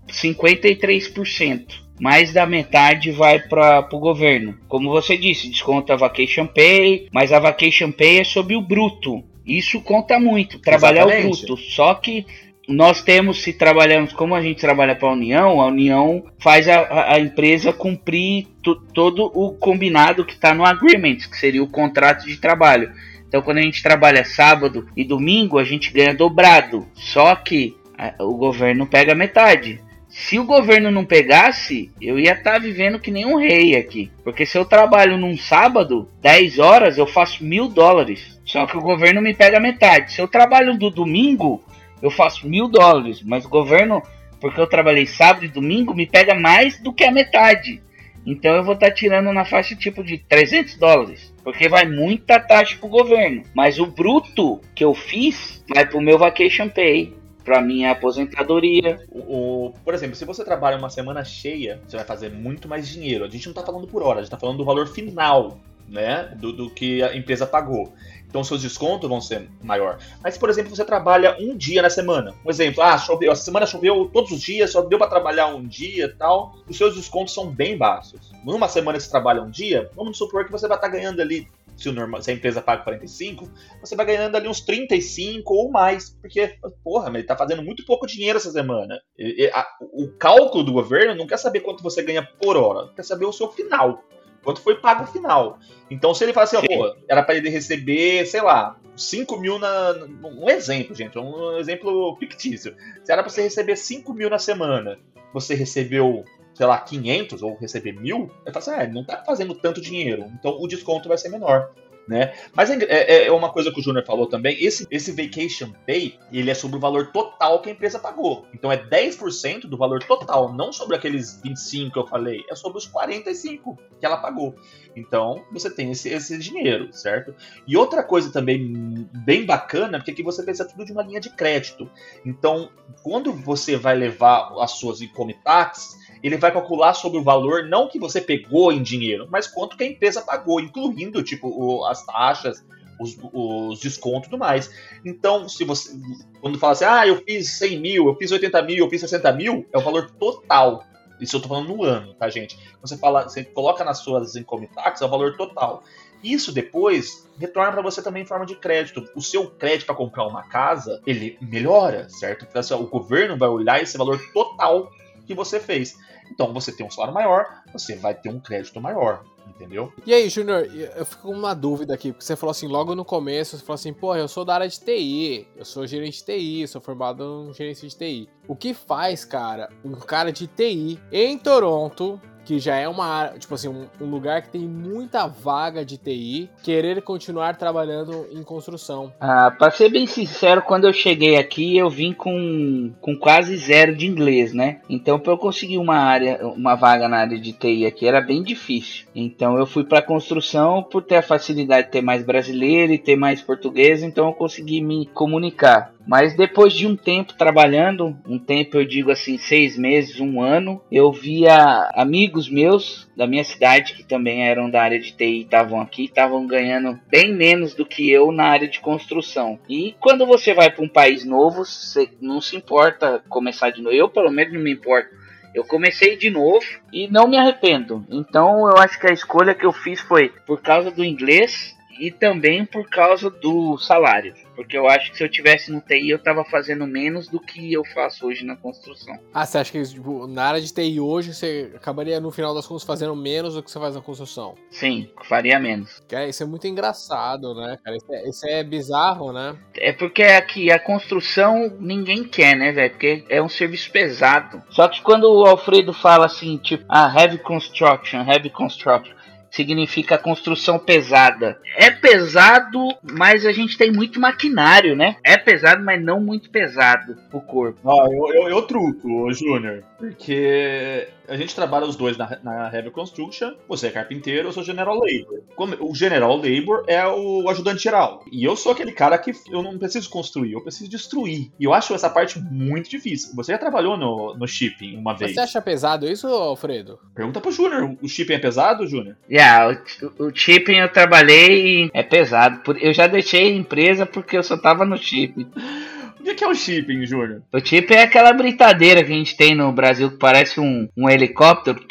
53%. Mais da metade vai para o governo. Como você disse, desconta a Vacation Pay, mas a Vacation Pay é sobre o bruto. Isso conta muito, trabalhar Exatamente. o bruto. Só que nós temos, se trabalhamos como a gente trabalha para a União, a União faz a, a empresa cumprir todo o combinado que está no agreement, que seria o contrato de trabalho. Então, quando a gente trabalha sábado e domingo, a gente ganha dobrado. Só que a, o governo pega metade. Se o governo não pegasse, eu ia estar tá vivendo que nem um rei aqui. Porque se eu trabalho num sábado, 10 horas, eu faço mil dólares. Só que o governo me pega metade. Se eu trabalho no domingo, eu faço mil dólares, mas o governo, porque eu trabalhei sábado e domingo, me pega mais do que a metade. Então eu vou estar tá tirando na faixa tipo de 300 dólares, porque vai muita taxa pro governo. Mas o bruto que eu fiz vai pro meu vacation pay, para minha aposentadoria. O, o, por exemplo, se você trabalha uma semana cheia, você vai fazer muito mais dinheiro. A gente não tá falando por hora, a gente tá falando do valor final, né? Do, do que a empresa pagou. Então seus descontos vão ser maior. Mas, por exemplo, você trabalha um dia na semana. Um exemplo, ah, choveu, a semana choveu todos os dias, só deu para trabalhar um dia e tal. Os seus descontos são bem baixos. Numa semana que você trabalha um dia, vamos supor que você vai estar ganhando ali, se, normal, se a empresa paga 45, você vai ganhando ali uns 35 ou mais. Porque, porra, ele tá fazendo muito pouco dinheiro essa semana. E, e, a, o cálculo do governo não quer saber quanto você ganha por hora, quer saber o seu final quanto foi pago final. Então, se ele fala assim, pô, era para ele receber, sei lá, 5 mil na. Um exemplo, gente, um exemplo fictício. Se era para você receber 5 mil na semana, você recebeu, sei lá, 500 ou receber mil, ele fala assim, ah, não tá fazendo tanto dinheiro, então o desconto vai ser menor né? Mas é, é, é, uma coisa que o Júnior falou também, esse, esse Vacation Pay, ele é sobre o valor total que a empresa pagou. Então é 10% do valor total, não sobre aqueles 25 que eu falei, é sobre os 45 que ela pagou. Então, você tem esse, esse dinheiro, certo? E outra coisa também bem bacana, porque aqui você pensa tudo de uma linha de crédito. Então, quando você vai levar as suas income tax, ele vai calcular sobre o valor não que você pegou em dinheiro, mas quanto que a empresa pagou, incluindo tipo o, as taxas, os, os descontos e tudo mais. Então, se você quando fala assim, ah, eu fiz 100 mil, eu fiz 80 mil, eu fiz 60 mil, é o valor total. Isso eu tô falando no ano, tá, gente? Você fala, você coloca nas suas income tax, é o valor total. Isso depois retorna para você também em forma de crédito. O seu crédito para comprar uma casa, ele melhora, certo? Então, assim, o governo vai olhar esse valor total que você fez. Então, você tem um salário maior, você vai ter um crédito maior. Entendeu? E aí, Júnior, eu fico com uma dúvida aqui, porque você falou assim, logo no começo, você falou assim, pô, eu sou da área de TI, eu sou gerente de TI, sou formado em gerência de TI. O que faz, cara, um cara de TI em Toronto que já é uma tipo assim, um, um, lugar que tem muita vaga de TI, querer continuar trabalhando em construção? Ah, pra ser bem sincero, quando eu cheguei aqui, eu vim com, com quase zero de inglês, né? Então, para eu conseguir uma área, uma vaga na área de TI aqui era bem difícil. Então, eu fui para construção por ter a facilidade de ter mais brasileiro e ter mais português, então eu consegui me comunicar. Mas depois de um tempo trabalhando, um tempo eu digo assim, seis meses, um ano, eu via amigos meus da minha cidade que também eram da área de TI e estavam aqui, estavam ganhando bem menos do que eu na área de construção. E quando você vai para um país novo, você não se importa começar de novo. Eu pelo menos não me importo. Eu comecei de novo e não me arrependo. Então eu acho que a escolha que eu fiz foi por causa do inglês e também por causa do salário. Porque eu acho que se eu tivesse no TI, eu tava fazendo menos do que eu faço hoje na construção. Ah, você acha que tipo, na área de TI hoje você acabaria, no final das contas, fazendo menos do que você faz na construção? Sim, faria menos. Isso é muito engraçado, né, cara? Isso é, isso é bizarro, né? É porque aqui a construção ninguém quer, né, velho? Porque é um serviço pesado. Só que quando o Alfredo fala assim, tipo, ah, heavy construction, heavy construction significa construção pesada. É pesado, mas a gente tem muito maquinário, né? É pesado, mas não muito pesado o corpo. Ó, eu, eu, eu truco, Júnior, porque a gente trabalha os dois na, na Heavy Construction. Você é carpinteiro, eu sou General Labor. O General Labor é o ajudante geral. E eu sou aquele cara que eu não preciso construir, eu preciso destruir. E eu acho essa parte muito difícil. Você já trabalhou no, no shipping uma vez. Você acha pesado isso, Alfredo? Pergunta pro Júnior. O shipping é pesado, Júnior? Yeah, o, o shipping eu trabalhei e é pesado. Eu já deixei a empresa porque eu só tava no shipping. O que é o shipping, Júnior? O shipping é aquela britadeira que a gente tem no Brasil que parece um, um helicóptero.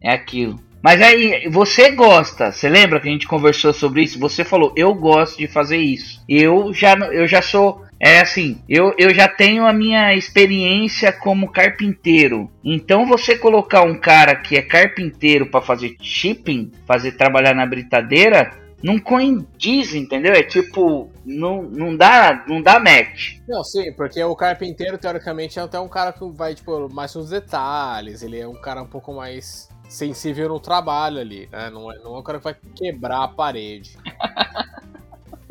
É aquilo. Mas aí, você gosta, você lembra que a gente conversou sobre isso? Você falou, eu gosto de fazer isso. Eu já, eu já sou, é assim, eu, eu já tenho a minha experiência como carpinteiro. Então você colocar um cara que é carpinteiro para fazer shipping, fazer trabalhar na britadeira, não condiz, entendeu? É tipo, não, não dá, não dá match. Não, sim, porque o carpinteiro teoricamente é até um cara que vai tipo mais nos detalhes, ele é um cara um pouco mais sensível no trabalho ali, né? Não é, não é um cara que vai quebrar a parede.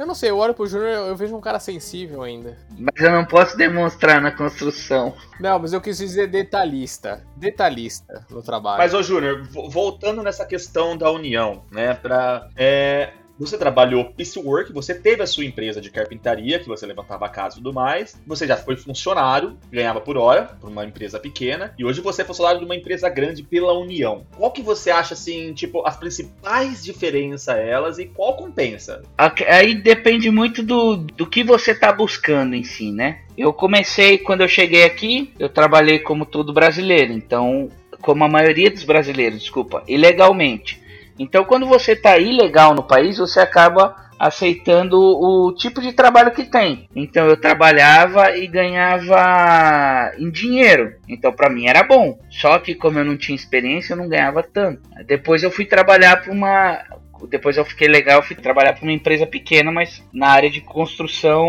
Eu não sei, eu olho pro Júnior eu vejo um cara sensível ainda. Mas eu não posso demonstrar na construção. Não, mas eu quis dizer detalhista. Detalhista no trabalho. Mas, ô Júnior, voltando nessa questão da união, né? Pra, é, você trabalhou piecework, você teve a sua empresa de carpintaria, que você levantava a casa e tudo mais. Você já foi funcionário, ganhava por hora, por uma empresa pequena. E hoje você é funcionário de uma empresa grande pela União. Qual que você acha, assim, tipo, as principais diferenças elas e qual compensa? Aí depende muito do, do que você tá buscando em si, né? Eu comecei, quando eu cheguei aqui, eu trabalhei como todo brasileiro. Então, como a maioria dos brasileiros, desculpa, ilegalmente. Então, quando você está ilegal no país, você acaba aceitando o tipo de trabalho que tem. Então, eu trabalhava e ganhava em dinheiro. Então, para mim era bom. Só que, como eu não tinha experiência, eu não ganhava tanto. Depois, eu fui trabalhar para uma depois eu fiquei legal, fui trabalhar para uma empresa pequena, mas na área de construção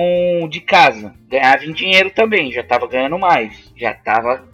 de casa. Ganhava em dinheiro também, já estava ganhando mais, já estava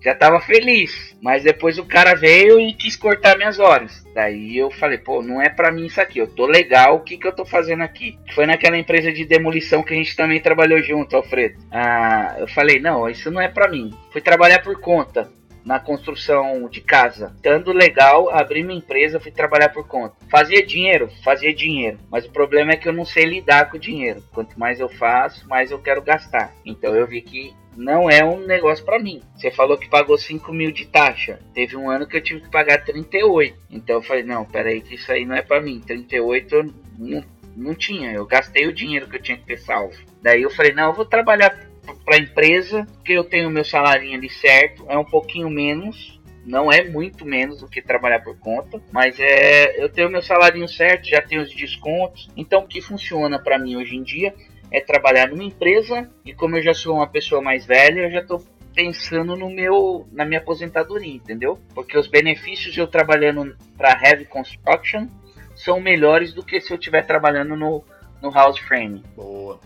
já tava feliz. Mas depois o cara veio e quis cortar minhas horas. Daí eu falei, pô, não é para mim isso aqui. Eu tô legal, o que que eu tô fazendo aqui? Foi naquela empresa de demolição que a gente também trabalhou junto, Alfredo. Ah, eu falei, não, isso não é para mim. Fui trabalhar por conta na construção de casa. Estando legal, abri minha empresa, fui trabalhar por conta. Fazia dinheiro? Fazia dinheiro. Mas o problema é que eu não sei lidar com o dinheiro. Quanto mais eu faço, mais eu quero gastar. Então eu vi que não é um negócio para mim. Você falou que pagou 5 mil de taxa. Teve um ano que eu tive que pagar 38. Então eu falei, não, peraí, que isso aí não é para mim. 38 eu não, não tinha. Eu gastei o dinheiro que eu tinha que ter salvo. Daí eu falei, não, eu vou trabalhar para a empresa, que eu tenho meu salário ali certo. É um pouquinho menos. Não é muito menos do que trabalhar por conta, mas é eu tenho meu salário certo, já tenho os descontos. Então o que funciona para mim hoje em dia é trabalhar numa empresa e como eu já sou uma pessoa mais velha, eu já estou pensando no meu, na minha aposentadoria, entendeu? Porque os benefícios eu trabalhando para heavy construction são melhores do que se eu estiver trabalhando no, no house frame. Boa.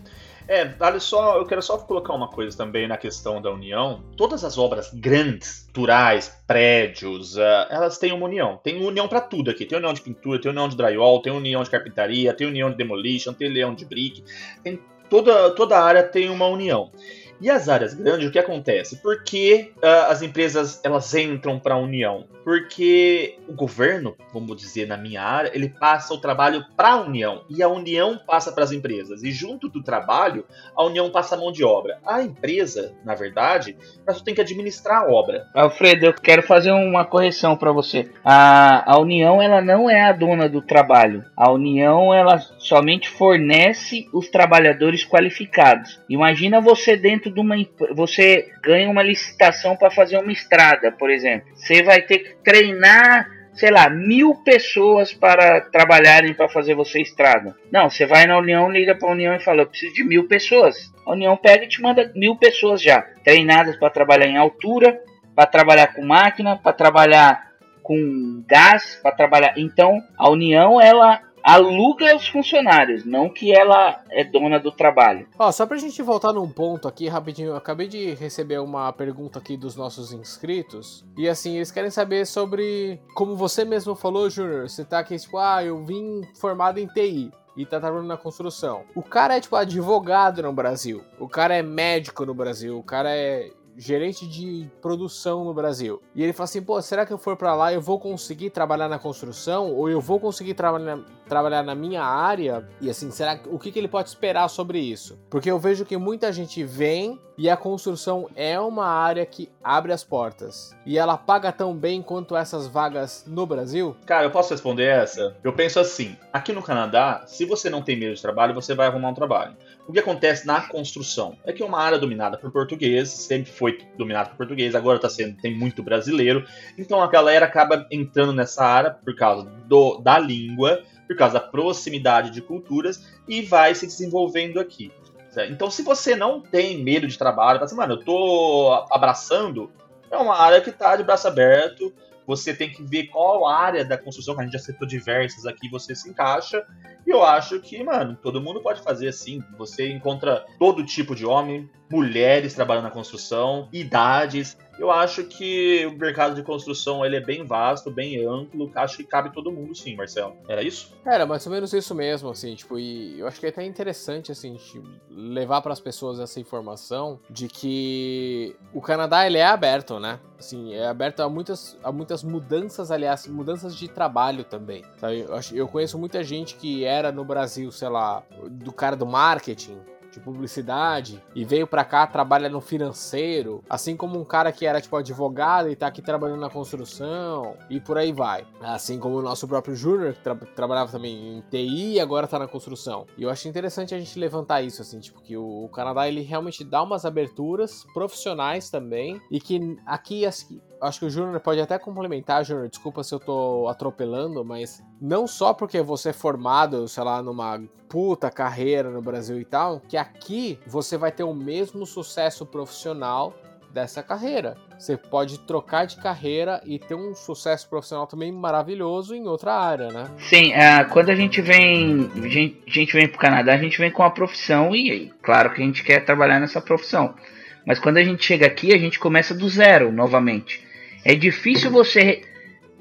É, vale só, eu quero só colocar uma coisa também na questão da união. Todas as obras grandes, turais, prédios, uh, elas têm uma união. Tem união para tudo aqui. Tem união de pintura, tem união de drywall, tem união de carpintaria, tem união de demolition, tem união de brick. Tem toda, toda área tem uma união. E as áreas grandes, o que acontece? Por que uh, as empresas elas entram para a União? Porque o governo, vamos dizer, na minha área, ele passa o trabalho para a União e a União passa para as empresas. E junto do trabalho, a União passa a mão de obra. A empresa, na verdade, ela só tem que administrar a obra. Alfredo, eu quero fazer uma correção para você. A, a União ela não é a dona do trabalho. A União ela somente fornece os trabalhadores qualificados. Imagina você dentro de uma você ganha uma licitação para fazer uma estrada, por exemplo. Você vai ter que treinar, sei lá, mil pessoas para trabalharem para fazer você estrada. Não, você vai na União, liga para a União e fala: eu preciso de mil pessoas. A União pega e te manda mil pessoas já treinadas para trabalhar em altura, para trabalhar com máquina, para trabalhar com gás, para trabalhar. Então, a União ela aluga os funcionários, não que ela é dona do trabalho. Ó, só pra gente voltar num ponto aqui rapidinho, eu acabei de receber uma pergunta aqui dos nossos inscritos, e assim, eles querem saber sobre, como você mesmo falou, Júnior, você tá aqui tipo, ah, eu vim formado em TI e tá trabalhando na construção. O cara é tipo advogado no Brasil, o cara é médico no Brasil, o cara é gerente de produção no Brasil. E ele fala assim: pô, será que eu for para lá eu vou conseguir trabalhar na construção? Ou eu vou conseguir trabalhar, trabalhar na minha área? E assim, será o que, que ele pode esperar sobre isso? Porque eu vejo que muita gente vem e a construção é uma área que abre as portas. E ela paga tão bem quanto essas vagas no Brasil? Cara, eu posso responder essa? Eu penso assim: aqui no Canadá, se você não tem medo de trabalho, você vai arrumar um trabalho. O que acontece na construção é que é uma área dominada por português, sempre foi dominada por português, agora tá sendo, tem muito brasileiro. Então a galera acaba entrando nessa área por causa do, da língua, por causa da proximidade de culturas e vai se desenvolvendo aqui. Então, se você não tem medo de trabalho, fala assim, mano, eu tô abraçando, é uma área que tá de braço aberto, você tem que ver qual área da construção, que a gente já citou diversas aqui, você se encaixa. E eu acho que, mano, todo mundo pode fazer assim. Você encontra todo tipo de homem, mulheres trabalhando na construção, idades. Eu acho que o mercado de construção ele é bem vasto, bem amplo. Acho que cabe todo mundo, sim, Marcelo. Era isso? Era mais ou menos isso mesmo, assim, tipo, e eu acho que é até interessante, assim, levar para as pessoas essa informação de que o Canadá ele é aberto, né? Assim, é aberto a muitas, a muitas mudanças, aliás, mudanças de trabalho também. Sabe? Eu, eu conheço muita gente que era no Brasil, sei lá, do cara do marketing, de publicidade e veio para cá, trabalha no financeiro, assim como um cara que era tipo advogado e tá aqui trabalhando na construção e por aí vai. Assim como o nosso próprio Júnior, que tra trabalhava também em TI e agora tá na construção. E eu acho interessante a gente levantar isso, assim, tipo, que o, o Canadá ele realmente dá umas aberturas profissionais também e que aqui, assim, acho que o Júnior pode até complementar, Júnior, desculpa se eu tô atropelando, mas não só porque você é formado, sei lá, numa puta carreira no Brasil e tal, que aqui você vai ter o mesmo sucesso profissional dessa carreira. Você pode trocar de carreira e ter um sucesso profissional também maravilhoso em outra área, né? Sim, uh, quando a gente vem, gente, a gente vem pro Canadá, a gente vem com a profissão e claro que a gente quer trabalhar nessa profissão. Mas quando a gente chega aqui, a gente começa do zero novamente. É difícil você.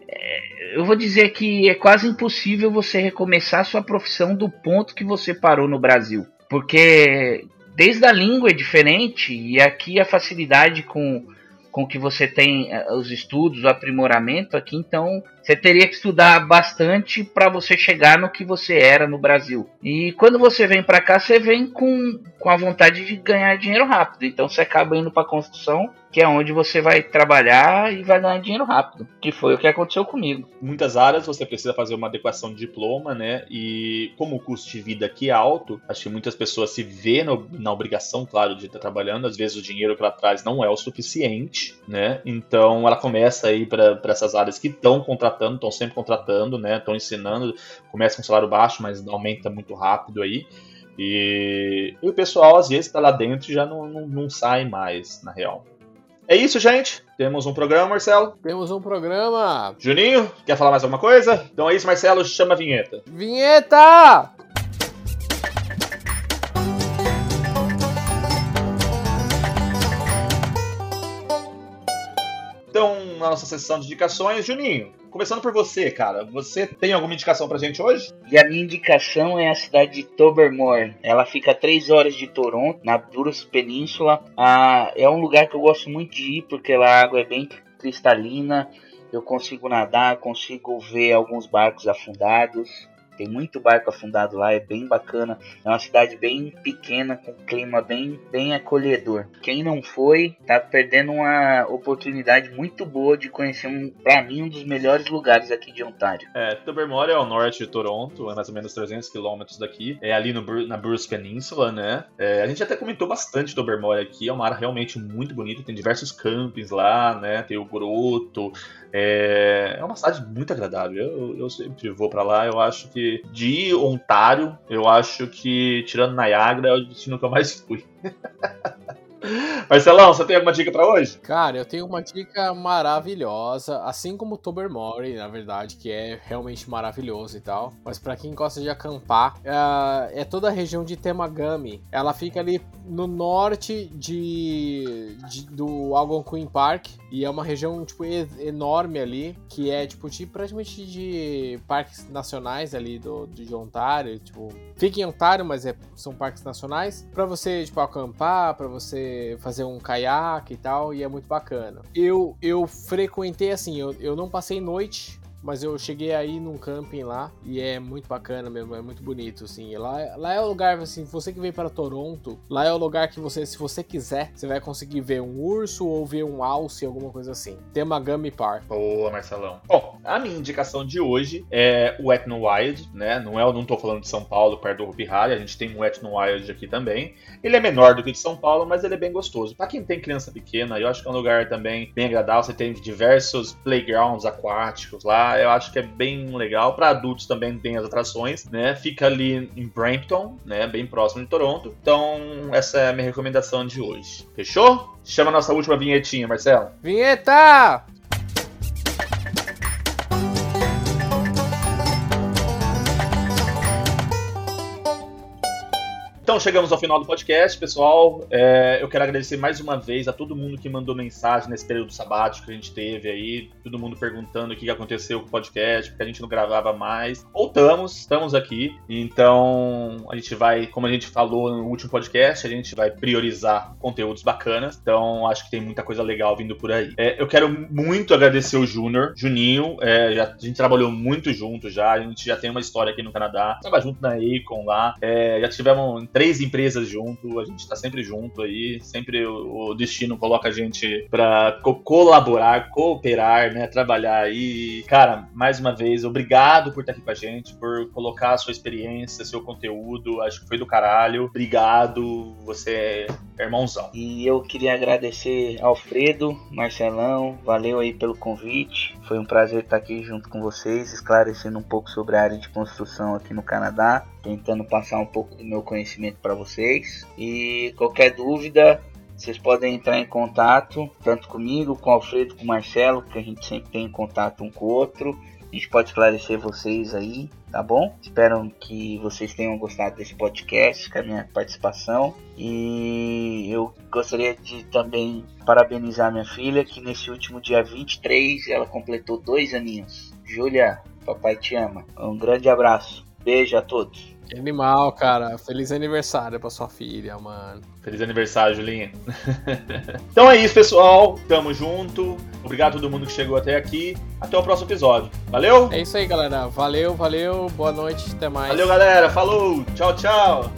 É, eu vou dizer que é quase impossível você recomeçar sua profissão do ponto que você parou no Brasil. Porque desde a língua é diferente e aqui a facilidade com, com que você tem é, os estudos, o aprimoramento aqui, então você teria que estudar bastante para você chegar no que você era no Brasil. E quando você vem para cá, você vem com, com a vontade de ganhar dinheiro rápido. Então você acaba indo para construção que é onde você vai trabalhar e vai ganhar dinheiro rápido, que foi o que aconteceu comigo. Muitas áreas você precisa fazer uma adequação de diploma, né? E como o custo de vida aqui é alto, acho que muitas pessoas se vê no, na obrigação, claro, de estar trabalhando. Às vezes o dinheiro que ela traz não é o suficiente, né? Então ela começa aí para essas áreas que estão contratando, estão sempre contratando, né? Estão ensinando, começa com salário baixo, mas aumenta muito rápido aí. E, e o pessoal às vezes está lá dentro e já não, não, não sai mais, na real. É isso, gente. Temos um programa, Marcelo. Temos um programa. Juninho, quer falar mais alguma coisa? Então é isso, Marcelo, chama a vinheta. Vinheta! Nossa sessão de indicações, Juninho, começando por você, cara. Você tem alguma indicação pra gente hoje? E a minha indicação é a cidade de Tobermory. Ela fica a 3 horas de Toronto, na Bruce Península. Ah, é um lugar que eu gosto muito de ir porque lá a água é bem cristalina. Eu consigo nadar, consigo ver alguns barcos afundados. Tem muito barco afundado lá, é bem bacana. É uma cidade bem pequena, com clima bem, bem acolhedor. Quem não foi, tá perdendo uma oportunidade muito boa de conhecer, um, para mim, um dos melhores lugares aqui de Ontário. É, Tobermory é ao norte de Toronto, é mais ou menos 300 quilômetros daqui. É ali no, na Bruce Península, né? É, a gente até comentou bastante Tobermory aqui, é uma área realmente muito bonita, tem diversos campings lá, né? Tem o Groto, é, é uma cidade muito agradável. Eu, eu sempre vou para lá. Eu acho que de Ontário, eu acho que tirando Niagara é o destino que eu mais fui. Marcelão, você tem alguma dica para hoje? Cara, eu tenho uma dica maravilhosa, assim como Tobermory, na verdade, que é realmente maravilhoso e tal. Mas para quem gosta de acampar, é, é, toda a região de Temagami. Ela fica ali no norte de, de do Algonquin Park e é uma região tipo enorme ali, que é tipo, tipo praticamente de parques nacionais ali do, de Ontário, tipo, fica em Ontário, mas é, são parques nacionais para você tipo acampar, para você fazer um caiaque e tal, e é muito bacana. Eu eu frequentei assim, eu, eu não passei noite mas eu cheguei aí num camping lá e é muito bacana mesmo, é muito bonito, assim. Lá, lá é o lugar, assim, você que veio para Toronto, lá é o lugar que você, se você quiser, você vai conseguir ver um urso ou ver um alce, alguma coisa assim. Tem uma Gummy Park. Boa, Marcelão. Bom, a minha indicação de hoje é o Wet n Wild, né? Não é, não tô falando de São Paulo, perto do Hopi Hari, a gente tem um Wet n Wild aqui também. Ele é menor do que de São Paulo, mas ele é bem gostoso. Para quem tem criança pequena, eu acho que é um lugar também bem agradável, você tem diversos playgrounds aquáticos lá, eu acho que é bem legal. Para adultos também tem as atrações, né? Fica ali em Brampton, né? Bem próximo de Toronto. Então, essa é a minha recomendação de hoje. Fechou? Chama a nossa última vinhetinha, Marcelo. Vinheta! Então chegamos ao final do podcast, pessoal. É, eu quero agradecer mais uma vez a todo mundo que mandou mensagem nesse período sabático que a gente teve aí. Todo mundo perguntando o que aconteceu com o podcast, porque a gente não gravava mais. Voltamos, estamos aqui. Então a gente vai, como a gente falou no último podcast, a gente vai priorizar conteúdos bacanas. Então acho que tem muita coisa legal vindo por aí. É, eu quero muito agradecer o Júnior, Juninho. É, já, a gente trabalhou muito junto já. A gente já tem uma história aqui no Canadá. Tava junto na Acon lá. É, já tivemos três empresas junto, a gente tá sempre junto aí, sempre o, destino coloca a gente pra co colaborar, cooperar, né, trabalhar aí. Cara, mais uma vez, obrigado por estar aqui com a gente, por colocar a sua experiência, seu conteúdo, acho que foi do caralho. Obrigado, você é irmãozão. E eu queria agradecer Alfredo, Marcelão, valeu aí pelo convite. Foi um prazer estar aqui junto com vocês, esclarecendo um pouco sobre a área de construção aqui no Canadá, tentando passar um pouco do meu conhecimento para vocês. E qualquer dúvida, vocês podem entrar em contato, tanto comigo, com o Alfredo, com o Marcelo, que a gente sempre tem contato um com o outro. A gente pode esclarecer vocês aí, tá bom? Espero que vocês tenham gostado desse podcast, com a minha participação. E eu gostaria de também parabenizar minha filha, que nesse último dia 23 ela completou dois aninhos. Júlia, papai te ama. Um grande abraço. Beijo a todos. Que animal, cara. Feliz aniversário pra sua filha, mano. Feliz aniversário, Julinha. então é isso, pessoal. Tamo junto. Obrigado a todo mundo que chegou até aqui. Até o próximo episódio. Valeu? É isso aí, galera. Valeu, valeu. Boa noite. Até mais. Valeu, galera. Falou. Tchau, tchau.